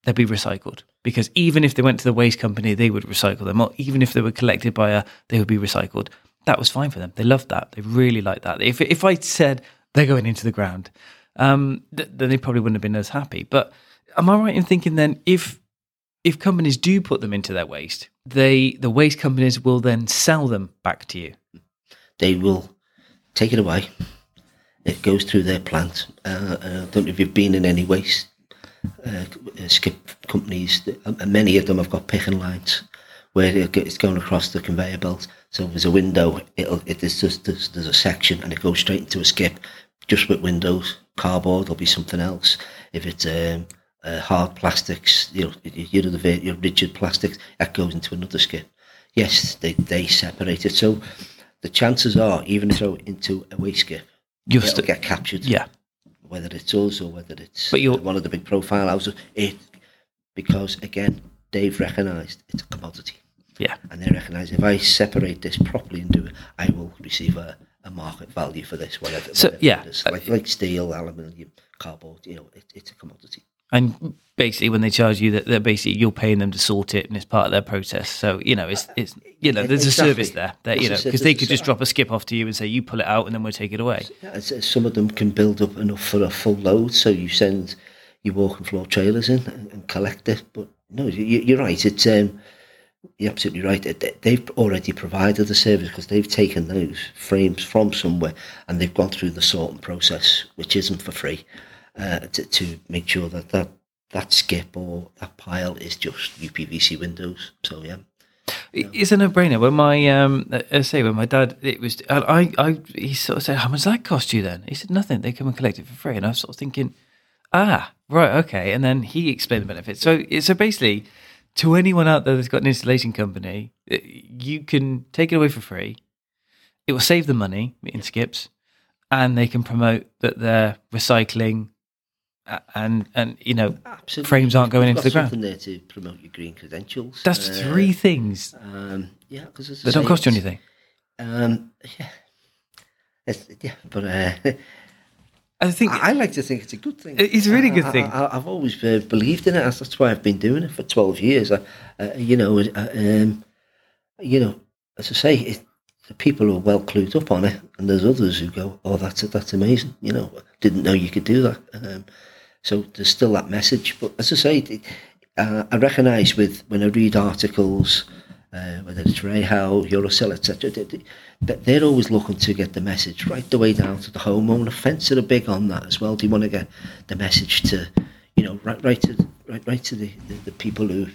[SPEAKER 1] they'd be recycled, because even if they went to the waste company, they would recycle them, or even if they were collected by a, they would be recycled. That was fine for them. They loved that. They really liked that. If if I said they're going into the ground, um, th- then they probably wouldn't have been as happy. But am I right in thinking then if if companies do put them into their waste, they the waste companies will then sell them back to you.
[SPEAKER 2] They will take it away. It goes through their plant. Uh, I don't know if you've been in any waste uh, skip companies. Many of them have got picking lines where it's going across the conveyor belt. So if there's a window, it'll it, there's just there's, there's a section and it goes straight into a skip, just with windows. Cardboard, there'll be something else. If it's um, uh, hard plastics, you know, you know the your rigid plastics, that goes into another skip. Yes, they they separate it. So the chances are, even throw into a waste skip, you'll st- get captured.
[SPEAKER 1] Yeah.
[SPEAKER 2] Whether it's us or whether it's but you're, one of the big profile houses, it because again they've recognised it's a commodity.
[SPEAKER 1] Yeah.
[SPEAKER 2] And they recognise if I separate this properly and do it, I will receive a, a market value for this, whatever.
[SPEAKER 1] So
[SPEAKER 2] whatever
[SPEAKER 1] yeah,
[SPEAKER 2] like like steel, aluminium, cardboard. You know, it, it's a commodity.
[SPEAKER 1] And basically, when they charge you, that they're basically you're paying them to sort it, and it's part of their process. So you know, it's it's you know, there's exactly. a service there that you know because they could just drop a skip off to you and say you pull it out, and then we'll take it away.
[SPEAKER 2] Some of them can build up enough for a full load, so you send your walking floor trailers in and, collect it. But no, you, are right. It's um, you're absolutely right. They've already provided the service because they've taken those frames from somewhere and they've gone through the sorting process, which isn't for free uh, to, to make sure that, that that skip or that pile is just UPVC windows. So yeah.
[SPEAKER 1] It's a no-brainer. When my um, I say when my dad, it was I, I he sort of said, "How much does that cost you?" Then he said, "Nothing. They come and collect it for free." And I was sort of thinking, "Ah, right, okay." And then he explained the benefits. So so basically, to anyone out there that's got an installation company, you can take it away for free. It will save them money in skips, and they can promote that they're recycling and and you know Absolutely. frames aren't going into the ground.
[SPEAKER 2] Something there to promote your green credentials.
[SPEAKER 1] That's uh, three things.
[SPEAKER 2] Um, yeah, because
[SPEAKER 1] they don't cost you anything.
[SPEAKER 2] Um, yeah, it's, yeah, but uh,
[SPEAKER 1] I think
[SPEAKER 2] I, I, like to think it's a good thing.
[SPEAKER 1] It's a really good thing.
[SPEAKER 2] I, have always uh, believed in it. That's why I've been doing it for twelve years. Uh, you know, uh, um, you know, as I say, it, the people are well clued up on it, and there's others who go, "Oh, that's that's amazing." You know, didn't know you could do that. Um, so there's still that message. But as I say, uh, I recognise with when I read articles, uh, whether it's REHAU, Eurocell, etc., that they're always looking to get the message right the way down to the homeowner. FENSA are big on that as well. Do you want to get the message to, you know, right, right to, right, right to the, the, the people who,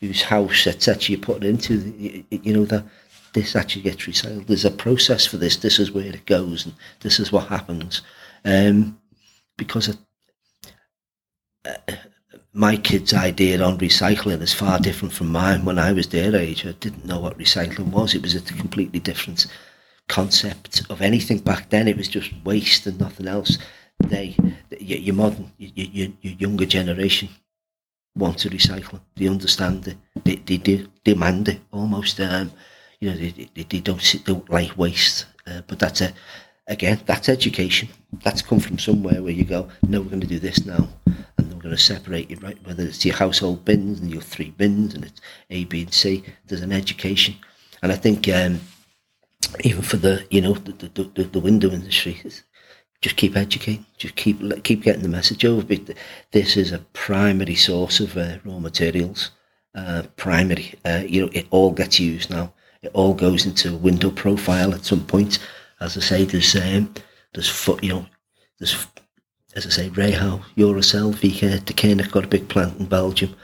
[SPEAKER 2] whose house, etc., you put into, the, you know, that this actually gets recycled. There's a process for this. This is where it goes, and this is what happens. Um, because my kids' idea on recycling is far different from mine. When I was their age, I didn't know what recycling was. It was a completely different concept of anything back then. It was just waste and nothing else. They, your modern, your, your younger generation want to recycle. They understand it. They, they, demand it almost. Um, you know, they, they, they don't, don't like waste. Uh, but that's a, again, that's education. That's come from somewhere where you go, no, we're going to do this now, going to separate it, right? Whether it's your household bins and your three bins, and it's A, B, and C. There's an education, and I think um, even for the, you know, the the, the, the window industry, just keep educating, just keep keep getting the message over. But This is a primary source of uh, raw materials. Uh, primary, uh, you know, it all gets used now. It all goes into window profile at some point as I say, there's um, there's you know there's as I say, REHAU, Eurocell, VEKA, Deceuninck got a big plant in Belgium.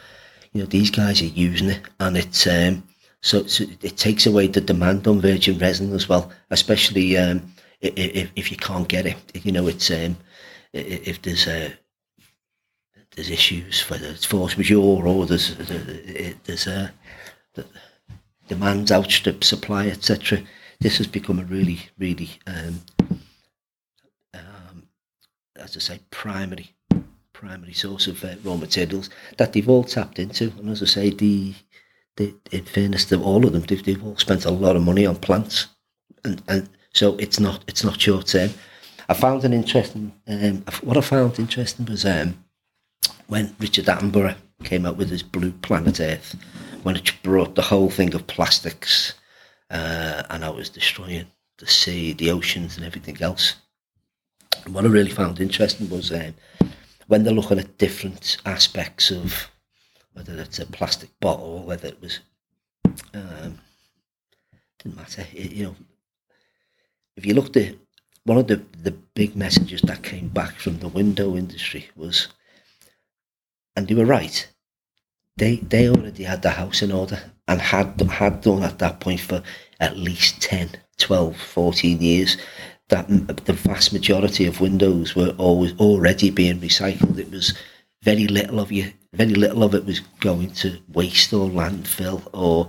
[SPEAKER 2] You know these guys are using it, and it's um, so, so it takes away the demand on virgin resin as well, especially um, if, if you can't get it. You know, it's um, if there's a there's issues, whether it's force majeure or there's there's a demands outstrip supply, etc. This has become a really, really, um, as I say, primary primary source of uh, raw materials that they've all tapped into. And as I say, the, the in fairness to all of them, they've, they've all spent a lot of money on plants, and and so it's not it's not short term. I found an interesting. Um, what I found interesting was um, when Richard Attenborough came out with his Blue Planet Earth, when it brought the whole thing of plastics, uh, and I was destroying the sea, the oceans, and everything else. What I really found interesting was um, when they're looking at different aspects of whether it's a plastic bottle or whether it was um, didn't matter. It, you know, if you looked at one of the the big messages that came back from the window industry was, and they were right. They they already had the house in order and had had done at that point for at least 10, 12, 14 years that the vast majority of windows were always already being recycled. It was very little of you, very little of it was going to waste or landfill. Or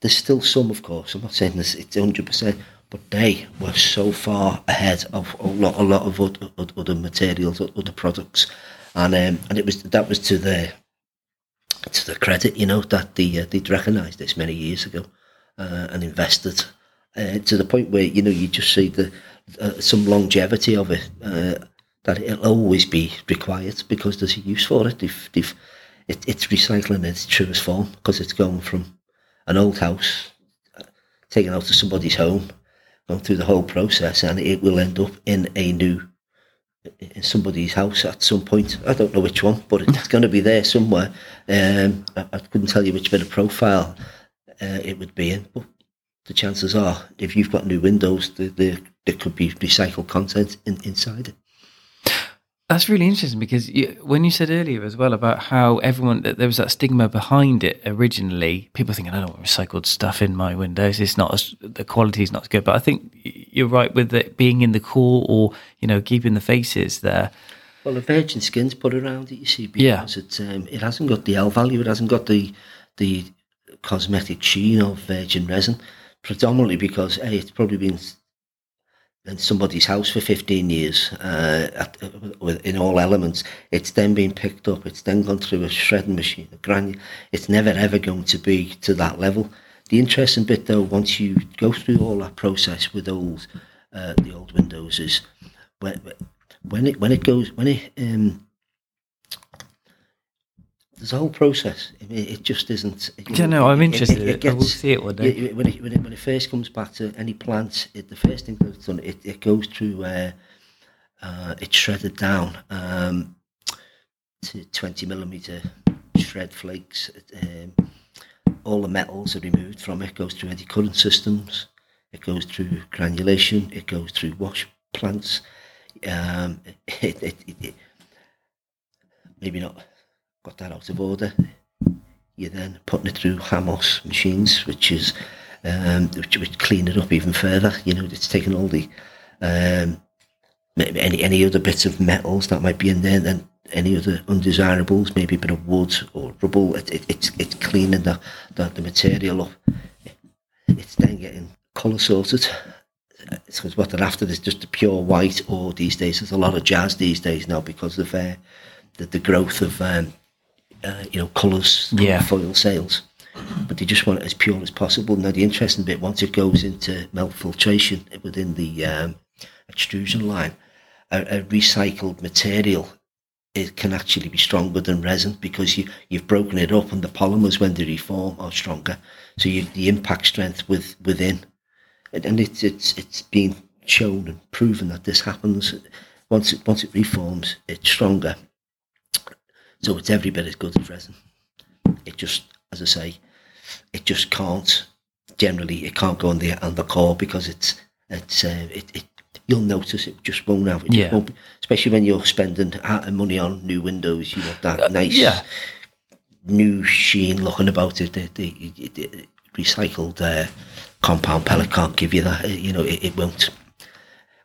[SPEAKER 2] there's still some, of course. I'm not saying this; it's hundred percent, but they were so far ahead of a lot, a lot of other, other materials, other products, and um, and it was that was to their to the credit, you know, that they uh, they'd recognised this many years ago uh, and invested uh, to the point where you know you just see the uh, some longevity of it uh, that it'll always be required because there's a use for it. They've, they've, it, it's recycling in its truest form because it's going from an old house, uh, taken out to somebody's home, going through the whole process, and it will end up in a new in somebody's house at some point. I don't know which one, but it's going to be there somewhere. Um, I, I, couldn't tell you which bit of profile uh, it would be in, but the chances are, if you've got new windows, there, there, there could be recycled content in, inside it.
[SPEAKER 1] That's really interesting because you, when you said earlier as well about how everyone there was that stigma behind it originally, people thinking I don't want recycled stuff in my windows. It's not as the quality is not as good. But I think you're right with it being in the core or you know keeping the faces there.
[SPEAKER 2] Well, the virgin skin's put around it, you see, because yeah. it um, it hasn't got the L value, it hasn't got the the cosmetic sheen of virgin resin predominantly because A, it's probably been in somebody's house for 15 years uh, at, in all elements. It's then been picked up, it's then gone through a shredding machine, a granule. It's never ever going to be to that level. The interesting bit though, once you go through all that process with old, uh, the old windows is when, when it when it goes when it um, there's a whole process. It, it just isn't.
[SPEAKER 1] It, yeah, no, I'm interested. It, it gets, I will see it one day.
[SPEAKER 2] when, it, when, it, when it first comes back to any plant, it, the first thing that's done, it, it goes through. Uh, uh, it's shredded down um, to 20 millimeter shred flakes. Um, all the metals are removed from it. Goes through eddy current systems. It goes through granulation. It goes through wash plants. Um, it, it, it, maybe not got that out of order. You're then putting it through Hamos machines, which is um, which would clean it up even further. You know, it's taking all the um, any any other bits of metals that might be in there, then any other undesirables, maybe a bit of wood or rubble. It, it, it's it's cleaning the, the, the material up. It's then getting colour sorted. Because what they're after is just the pure white, or these days there's a lot of jazz these days now because of uh, the, the growth of um, uh, you know, colours, yeah. foil sails. But they just want it as pure as possible. Now, the interesting bit, once it goes into melt filtration within the um, extrusion line, a, a, recycled material it can actually be stronger than resin because you, you've broken it up and the polymers, when they reform, are stronger. So you the impact strength with within. And, and it's, it's, it's been shown and proven that this happens. Once it, once it reforms, it's stronger so it's every bit as good as resin. It just, as I say, it just can't. Generally, it can't go on the on the core because it's it's uh, it, it you'll notice it just won't have it. Yeah. Won't, especially when you're spending money on new windows, you want that uh, nice, yeah. new sheen looking about it. The, the, the recycled uh, compound pellet can't give you that. You know, it, it won't.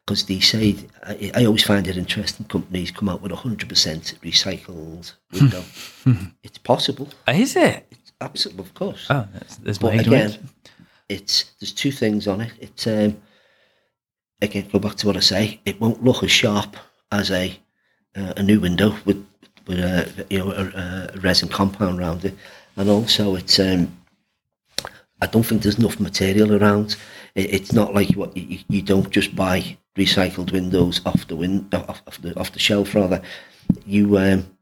[SPEAKER 2] Because they say I, I always find it interesting. Companies come out with a hundred percent recycled window. it's possible.
[SPEAKER 1] Is it?
[SPEAKER 2] It's absolutely, of course.
[SPEAKER 1] Oh, that's, that's
[SPEAKER 2] but again, it's there's two things on it. It's um, again go back to what I say. It won't look as sharp as a uh, a new window with with a you know a, a resin compound around it, and also it's um, I don't think there's enough material around. It, it's not like what you, you don't just buy recycled windows off the win off, off the off the shelf rather. You um,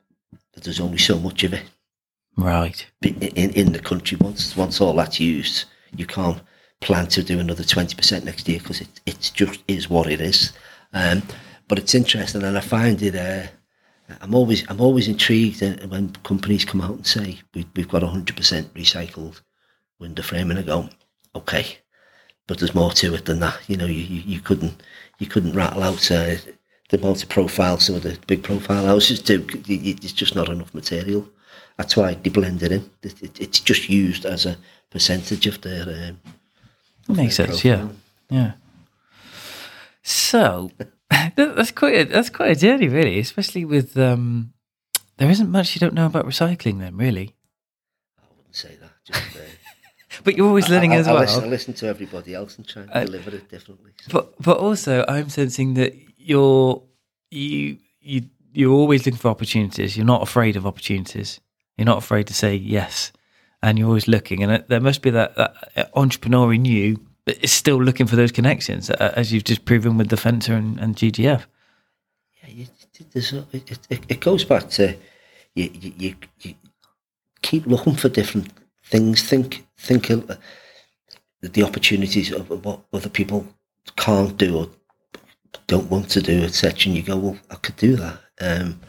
[SPEAKER 2] there's only so much of it
[SPEAKER 1] Right.
[SPEAKER 2] in, in, in the country. Once once all that's used, you can't plan to do another twenty percent next year because it it's just is what it is. Um, but it's interesting, and I find it. Uh, I'm always I'm always intrigued uh, when companies come out and say we, we've got hundred percent recycled window frame, and I go, okay, but there's more to it than that. You know, you you, you couldn't you couldn't rattle out. Uh, the multi profile some of the big profile houses do. It's just not enough material. That's why they blend it in. It, it, it's just used as a percentage of their. Um,
[SPEAKER 1] That makes
[SPEAKER 2] their
[SPEAKER 1] sense. Yeah. Yeah. So that- that's quite a, that's quite a journey, really. Especially with um, there isn't much you don't know about recycling, then really.
[SPEAKER 2] I wouldn't say that. Just, uh,
[SPEAKER 1] But you're always learning
[SPEAKER 2] I,
[SPEAKER 1] as
[SPEAKER 2] I,
[SPEAKER 1] well.
[SPEAKER 2] I listen, I listen to everybody else and try and
[SPEAKER 1] Uh,
[SPEAKER 2] deliver it differently. So.
[SPEAKER 1] But but also, I'm sensing that you're you you you're always looking for opportunities. You're not afraid of opportunities. You're not afraid to say yes, and you're always looking. And it, there must be that, that entrepreneur in you that is still looking for those connections, uh, as you've just proven with the FENSA and, and GGF.
[SPEAKER 2] Yeah, you, it, it, it goes back to you, you, you, you keep looking for different things. Think think of uh, the opportunities of what other people can't do or don't want to do, etc. And you go, well, I could do that. Um,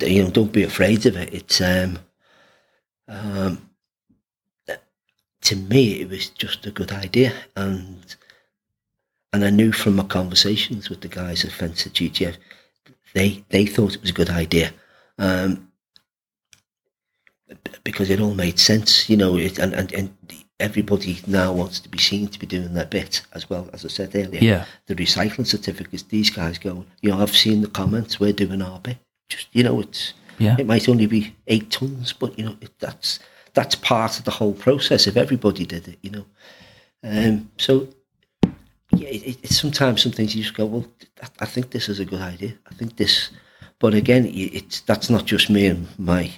[SPEAKER 2] you know, don't be afraid of it. It's um, um, to me, it was just a good idea, and and I knew from my conversations with the guys at FENSA at GGF, they they thought it was a good idea, um, because it all made sense, you know. It, and, and and everybody now wants to be seen to be doing their bit as well. As I said earlier,
[SPEAKER 1] Yeah.
[SPEAKER 2] the recycling certificates. These guys go, you know, I've seen the comments. We're doing our bit. Just you know, it's
[SPEAKER 1] Yeah.
[SPEAKER 2] it might only be eight tons, but you know, it, that's that's part of the whole process. If everybody did it, you know, um, so yeah, it, it, it's sometimes some things you just go, well, I, I think this is a good idea. I think this, but again, it, it's that's not just me and my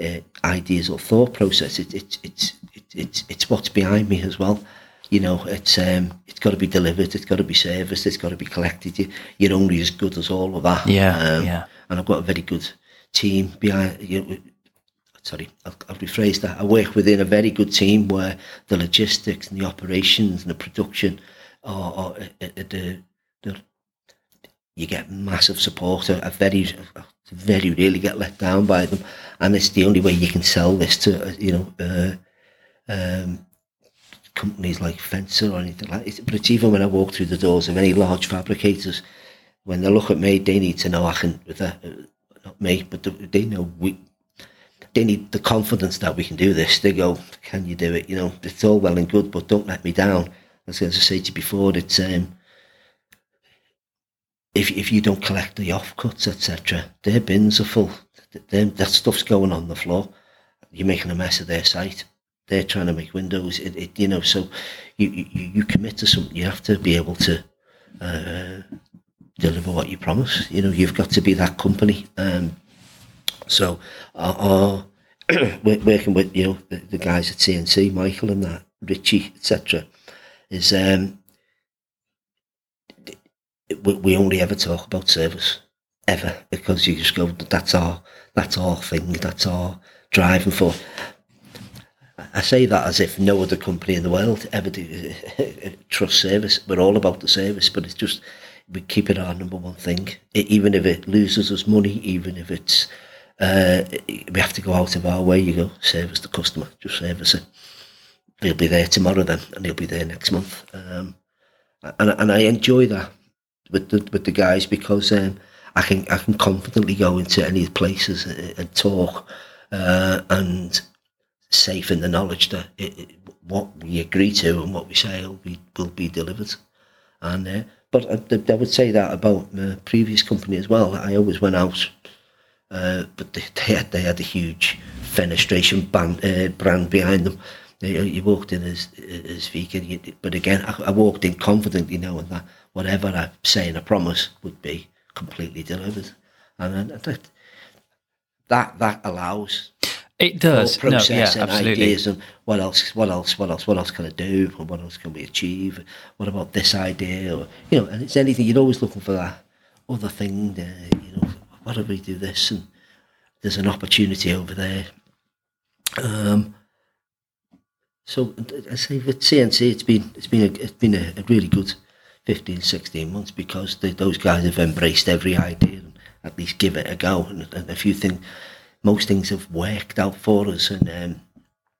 [SPEAKER 2] uh, ideas or thought process. It, it, it's it, it's it's what's behind me as well. You know, it's um, it's got to be delivered. It's got to be serviced. It's got to be collected. You, you're only as good as all of that.
[SPEAKER 1] Yeah,
[SPEAKER 2] Um,
[SPEAKER 1] yeah.
[SPEAKER 2] And I've got a very good team behind. You know, sorry, I'll, I'll rephrase that. I work within a very good team where the logistics and the operations and the production are, are uh, uh, the, the you get massive support. A, I very, very rarely get let down by them, and it's the only way you can sell this to you know uh, um, companies like FENSA or anything like. It. But it's even when I walk through the doors of any large fabricators, when they look at me, they need to know I can. Uh, not me, but they- know we. They need the confidence that we can do this. They go, "Can you do it?" You know, it's all well and good, but don't let me down. As, I said to you before, it's um, if if you don't collect the offcuts, etc., their bins are full. Them, that stuff's going on the floor. You're making a mess of their site. They're trying to make windows. It, it you know, so you, you you commit to something. You have to be able to uh, deliver what you promise. You know, you've got to be that company. Um, so, our, working with you know the, the guys at CNC, Michael and that Richie, etc. Is um, we, we only ever talk about service ever because you just go that's our that's our thing that's our driving for I say that as if no other company in the world ever do trust service. We're all about the service but it's just we keep it our number one thing. E- even if it loses us money even if it's uh, we have to go out of our way you go service the customer just service it. They'll be there tomorrow then and they'll be there next month. Um, and, and I enjoy that with the with the guys because um, I can I can confidently go into any places and, and talk uh, and safe in the knowledge that it, it, what we agree to and what we say will be will be delivered. And uh, but I, I, would say that about my previous company as well. I always went out, uh, but they, they, had they had a huge fenestration band, uh, brand behind them. You, you walked in as as vegan, but again, I, I walked in confidently knowing that whatever I say in a promise would be completely delivered, and that that that allows
[SPEAKER 1] it does.
[SPEAKER 2] process
[SPEAKER 1] no, yeah,
[SPEAKER 2] and
[SPEAKER 1] absolutely.
[SPEAKER 2] ideas and what else what else what else what else can I do? And what else can we achieve? What about this idea? Or you know and it's anything you're always looking for that other thing uh, you know what if we do this? And there's an opportunity over there. Um so I say with CNC it's been it's been a, it's been a, a really good 15 16 months because those guys have embraced every idea and at least give it a go and, and a few things most things have worked out for us. And, um,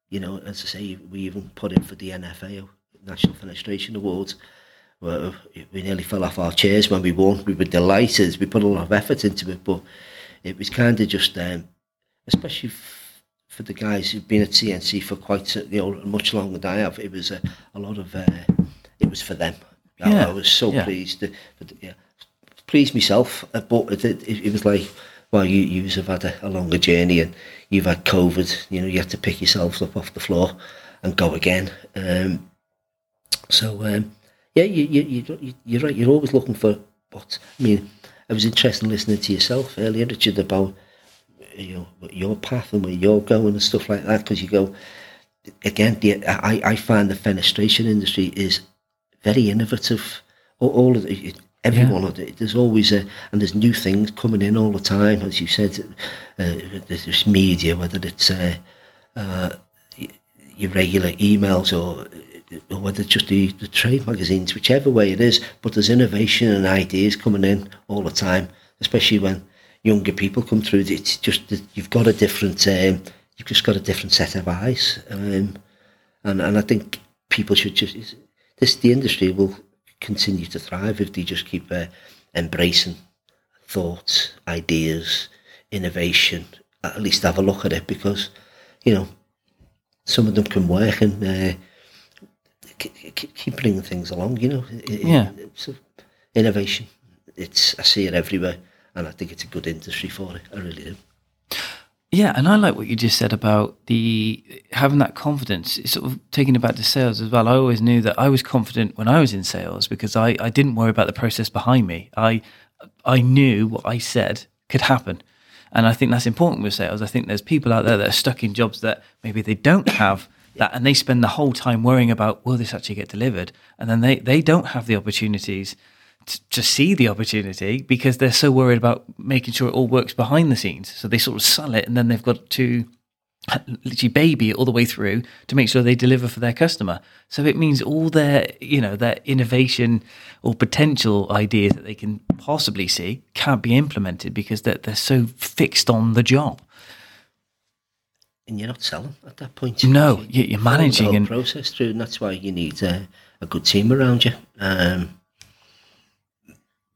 [SPEAKER 2] you know, as I say, we even put in for the NFA, National Fenestration Awards. We nearly fell off our chairs when we won. We were delighted. We put a lot of effort into it, but it was kind of just, um, especially f- for the guys who've been at CNC for quite, you know, much longer than I have. It was a, a lot of, uh, it was for them. Yeah. I, I was so yeah. pleased. But, yeah, pleased myself, uh, but it, it, it was like well, you you have had a, a, longer journey and you've had COVID. You know, you had to pick yourself up off the floor and go again. Um, so um, yeah, you, you you you're right. You're always looking for what. I mean, I was interested in listening to yourself earlier, Richard, about you know your path and where you're going and stuff like that. Because you go again. The, I I find the fenestration industry is very innovative. All, all of the, everyone yeah. there's always a and there's new things coming in all the time as you said uh, there's media whether it's uh, uh, your regular emails or or whether it's just the, the trade magazines whichever way it is but there's innovation and ideas coming in all the time especially when younger people come through it's just that you've got a different um, you've just got a different set of eyes um, and and I think people should just this the industry will continue to thrive if they just keep uh, embracing thoughts, ideas, innovation. At least have a look at it because, you know, some of them can work and uh, keep bringing things along. You know,
[SPEAKER 1] yeah.
[SPEAKER 2] So innovation. It's I see it everywhere, and I think it's a good industry for it. I really do.
[SPEAKER 1] Yeah, and I like what you just said about the having that confidence. It's sort of taking it back to sales as well. I always knew that I was confident when I was in sales because I, I didn't worry about the process behind me. I I knew what I said could happen. And I think that's important with sales. I think there's people out there that are stuck in jobs that maybe they don't have that and they spend the whole time worrying about will this actually get delivered? And then they, they don't have the opportunities to see the opportunity because they're so worried about making sure it all works behind the scenes. So they sort of sell it and then they've got to literally baby it all the way through to make sure they deliver for their customer. So it means all their, you know, their innovation or potential ideas that they can possibly see can't be implemented because they're, they're so fixed on the job.
[SPEAKER 2] And you're not selling at that point.
[SPEAKER 1] No, you're managing
[SPEAKER 2] and process through, and that's why you need a, a good team around you. Um,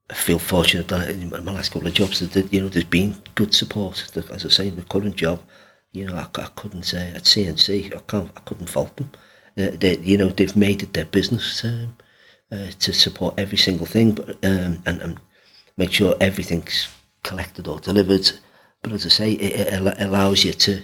[SPEAKER 2] I feel fortunate that in my last couple of jobs that you know there's been good support. As I say, in the current job, you know, I, I couldn't say at CNC, I can't, I couldn't fault them. Uh, they, you know, they've made it their business um, uh, to support every single thing, but um, and, and make sure everything's collected or delivered. But as I say, it, it allows you to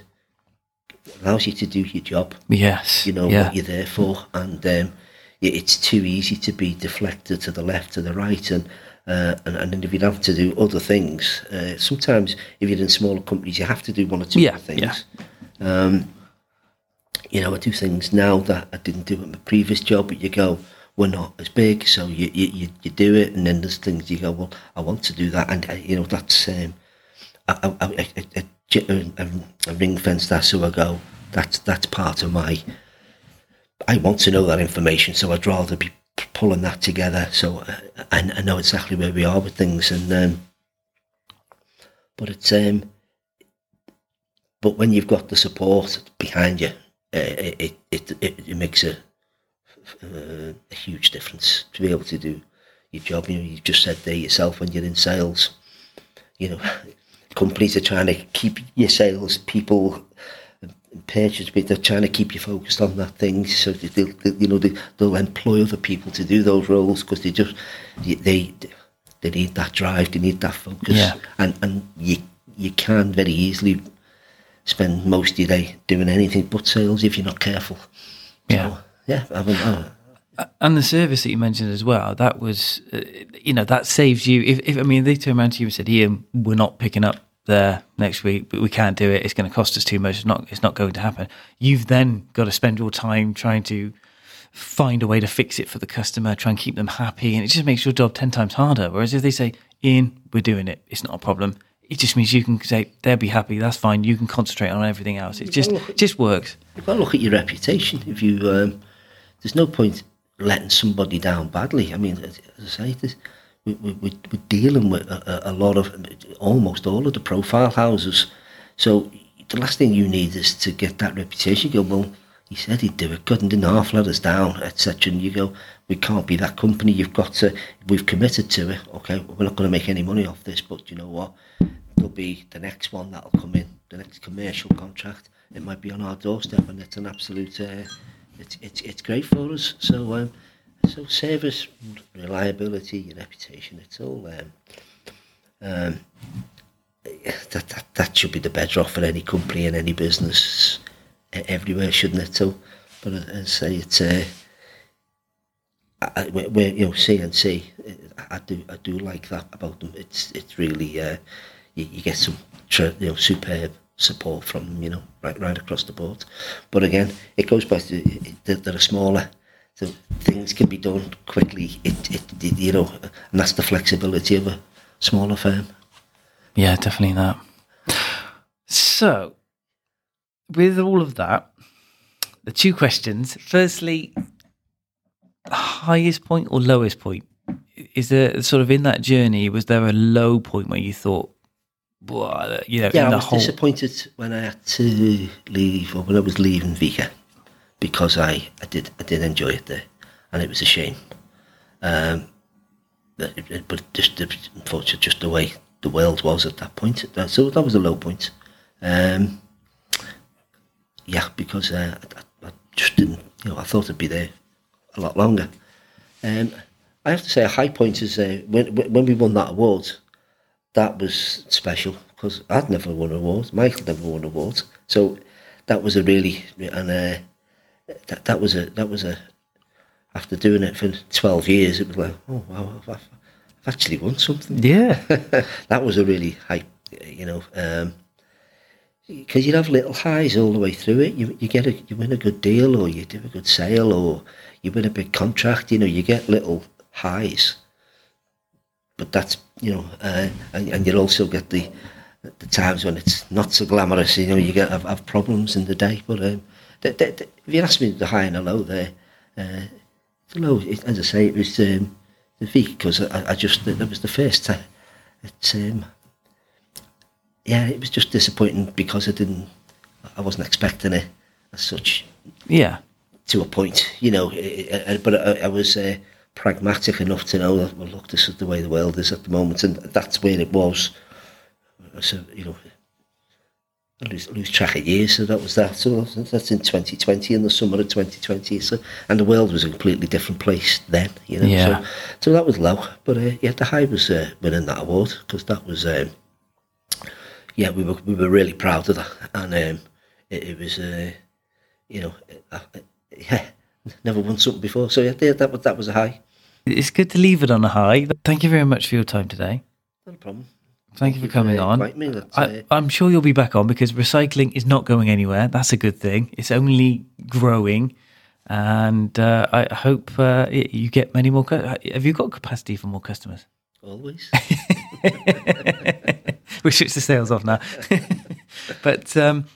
[SPEAKER 2] allows you to do your job.
[SPEAKER 1] Yes,
[SPEAKER 2] you know
[SPEAKER 1] yeah.
[SPEAKER 2] what you're there for, and um, it's too easy to be deflected to the left, to the right, and uh, and, and if you have to do other things, uh, sometimes if you're in smaller companies, you have to do one or two
[SPEAKER 1] yeah,
[SPEAKER 2] things.
[SPEAKER 1] Yeah.
[SPEAKER 2] Um, you know, I do things now that I didn't do at my previous job, but you go, we're not as big, so you, you, you do it, and then there's things you go, well, I want to do that, and uh, you know, that's um, a, a, a, a, a ring fence, that's who I go, that's, that's part of my, I want to know that information, so I'd rather be pulling that together. So uh, I, I know exactly where we are with things, and um, but it's um, but when you've got the support behind you, uh, it, it, it it makes a uh, a huge difference to be able to do your job. You know, you just said there yourself when you're in sales. You know, companies are trying to keep your sales people purchase, but they're trying to keep you focused on that thing. So they, they'll, they, you know, they, they'll employ other people to do those roles because they just they they need that drive, they need that focus,
[SPEAKER 1] Yeah.
[SPEAKER 2] and and you you can very easily spend most of your day doing anything but sales if you're not careful.
[SPEAKER 1] Yeah.
[SPEAKER 2] So, yeah. I mean,
[SPEAKER 1] And the service that you mentioned as well, that was, uh, you know, that saves you. If, if I mean, they turned around to you and said, "Ian, we're not picking up there next week, but we can't do it. It's going to cost us too much. It's not. It's not going to happen." You've then got to spend your time trying to find a way to fix it for the customer, try and keep them happy, and it just makes your job ten times harder. Whereas if they say, "Ian, we're doing it. It's not a problem," it just means you can say, "They'll be happy. That's fine. You can concentrate on everything else." It just it just works.
[SPEAKER 2] You've got to look at your reputation. If you, um, there's no point letting somebody down badly. I mean, as I say, this, we, we, we- we're dealing with a, a- lot of, almost all of the profile houses. So the last thing you need is to get that reputation. You go, well, he said he'd do it, couldn't half let us down, etc. And you go, we can't be that company. You've got to, we've committed to it. Okay, we're not going to make any money off this, but you know what? There'll be the next one that'll come in, the next commercial contract. It might be on our doorstep, and it's an absolute. Uh, it's it's it's great for us. So um, so service, reliability, your reputation. It's all um, um, that, that that should be the bedrock for any company and any business everywhere, shouldn't it? So, but I say, it's. Uh, I, we're, you know CNC. I do I do like that about them. It's it's really uh, you, you get some you know superb support from them. You know right right across the board. But again, it goes back to they're, they're smaller, so things can be done quickly. It, it it you know, and that's the flexibility of a smaller firm.
[SPEAKER 1] Yeah, definitely that. So, with all of that, the two questions. Firstly, highest point or lowest point? Is there sort of in that journey? Was there a low point where you thought, "Wow," you know,
[SPEAKER 2] Yeah, I was
[SPEAKER 1] whole?
[SPEAKER 2] disappointed when I had to leave, or when I was leaving VEKA, because I, I did I did enjoy it there, and it was a shame. Um, but, it- but just unfortunately, just the way the world was at that point. So that was a low point. Um, yeah, because uh, I, I just didn't, you know, I thought I'd be there a lot longer. Um, I have to say, a high point is uh, when when we won that award that was special because I'd never won an award. Michael never won an award, so that was a really and uh, that that was a that was a after doing it for twelve years, it was like oh wow, I've, I've actually won something.
[SPEAKER 1] yeah,
[SPEAKER 2] that was a really high, you know, because you'd have little highs all the way through it. You you get a you win a good deal, or you do a good sale, or you win a big contract. You know, you get little highs but that's you know, uh, and, and you also get the the times when it's not so glamorous. You know, you get have, have problems in the day. But um, the, the, the, if you ask me the high and the low there, uh, the low, it, as I say, it was um, the V because I, I just that was the first time. Um, yeah, it was just disappointing because I didn't, I wasn't expecting it as such
[SPEAKER 1] yeah,
[SPEAKER 2] to a point, you know. eh, eh, But I, I was uh, pragmatic enough to know that, well, look, this is the way the world is at the moment, and that's where it was. So, you know, I lose, lose track of years, so that was that. So that's in 2020, in the summer of 2020. So, and the world was a completely different place then, you know.
[SPEAKER 1] Yeah.
[SPEAKER 2] So, so that was low. But uh, yeah, the high was uh, winning that award because that was, um, yeah, we were we were really proud of that, and um, it, it was. Uh, you know, uh, uh, yeah, never won something before. So yeah, yeah, that was that was a high.
[SPEAKER 1] it's good to leave it on a high. Thank you very much for your time today.
[SPEAKER 2] No problem.
[SPEAKER 1] Thank, you for coming on.
[SPEAKER 2] me.
[SPEAKER 1] I,
[SPEAKER 2] uh,
[SPEAKER 1] I'm sure you'll be back on because recycling is not going anywhere. That's a good thing. It's only growing, and uh, I hope uh, you get many more. cu- Have you got capacity for more customers?
[SPEAKER 2] always.
[SPEAKER 1] we switch the sales off now. but um,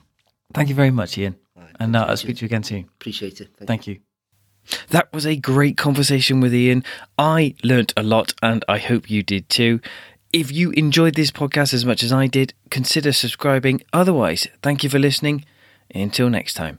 [SPEAKER 1] thank you very much, Ian, and uh, I'll speak to you again soon.
[SPEAKER 2] Appreciate it. Thank
[SPEAKER 1] Thank you. That was a great conversation with Ian. I learnt a lot and I hope you did too. If you enjoyed this podcast as much as I did, consider subscribing. Otherwise, thank you for listening. Until next time.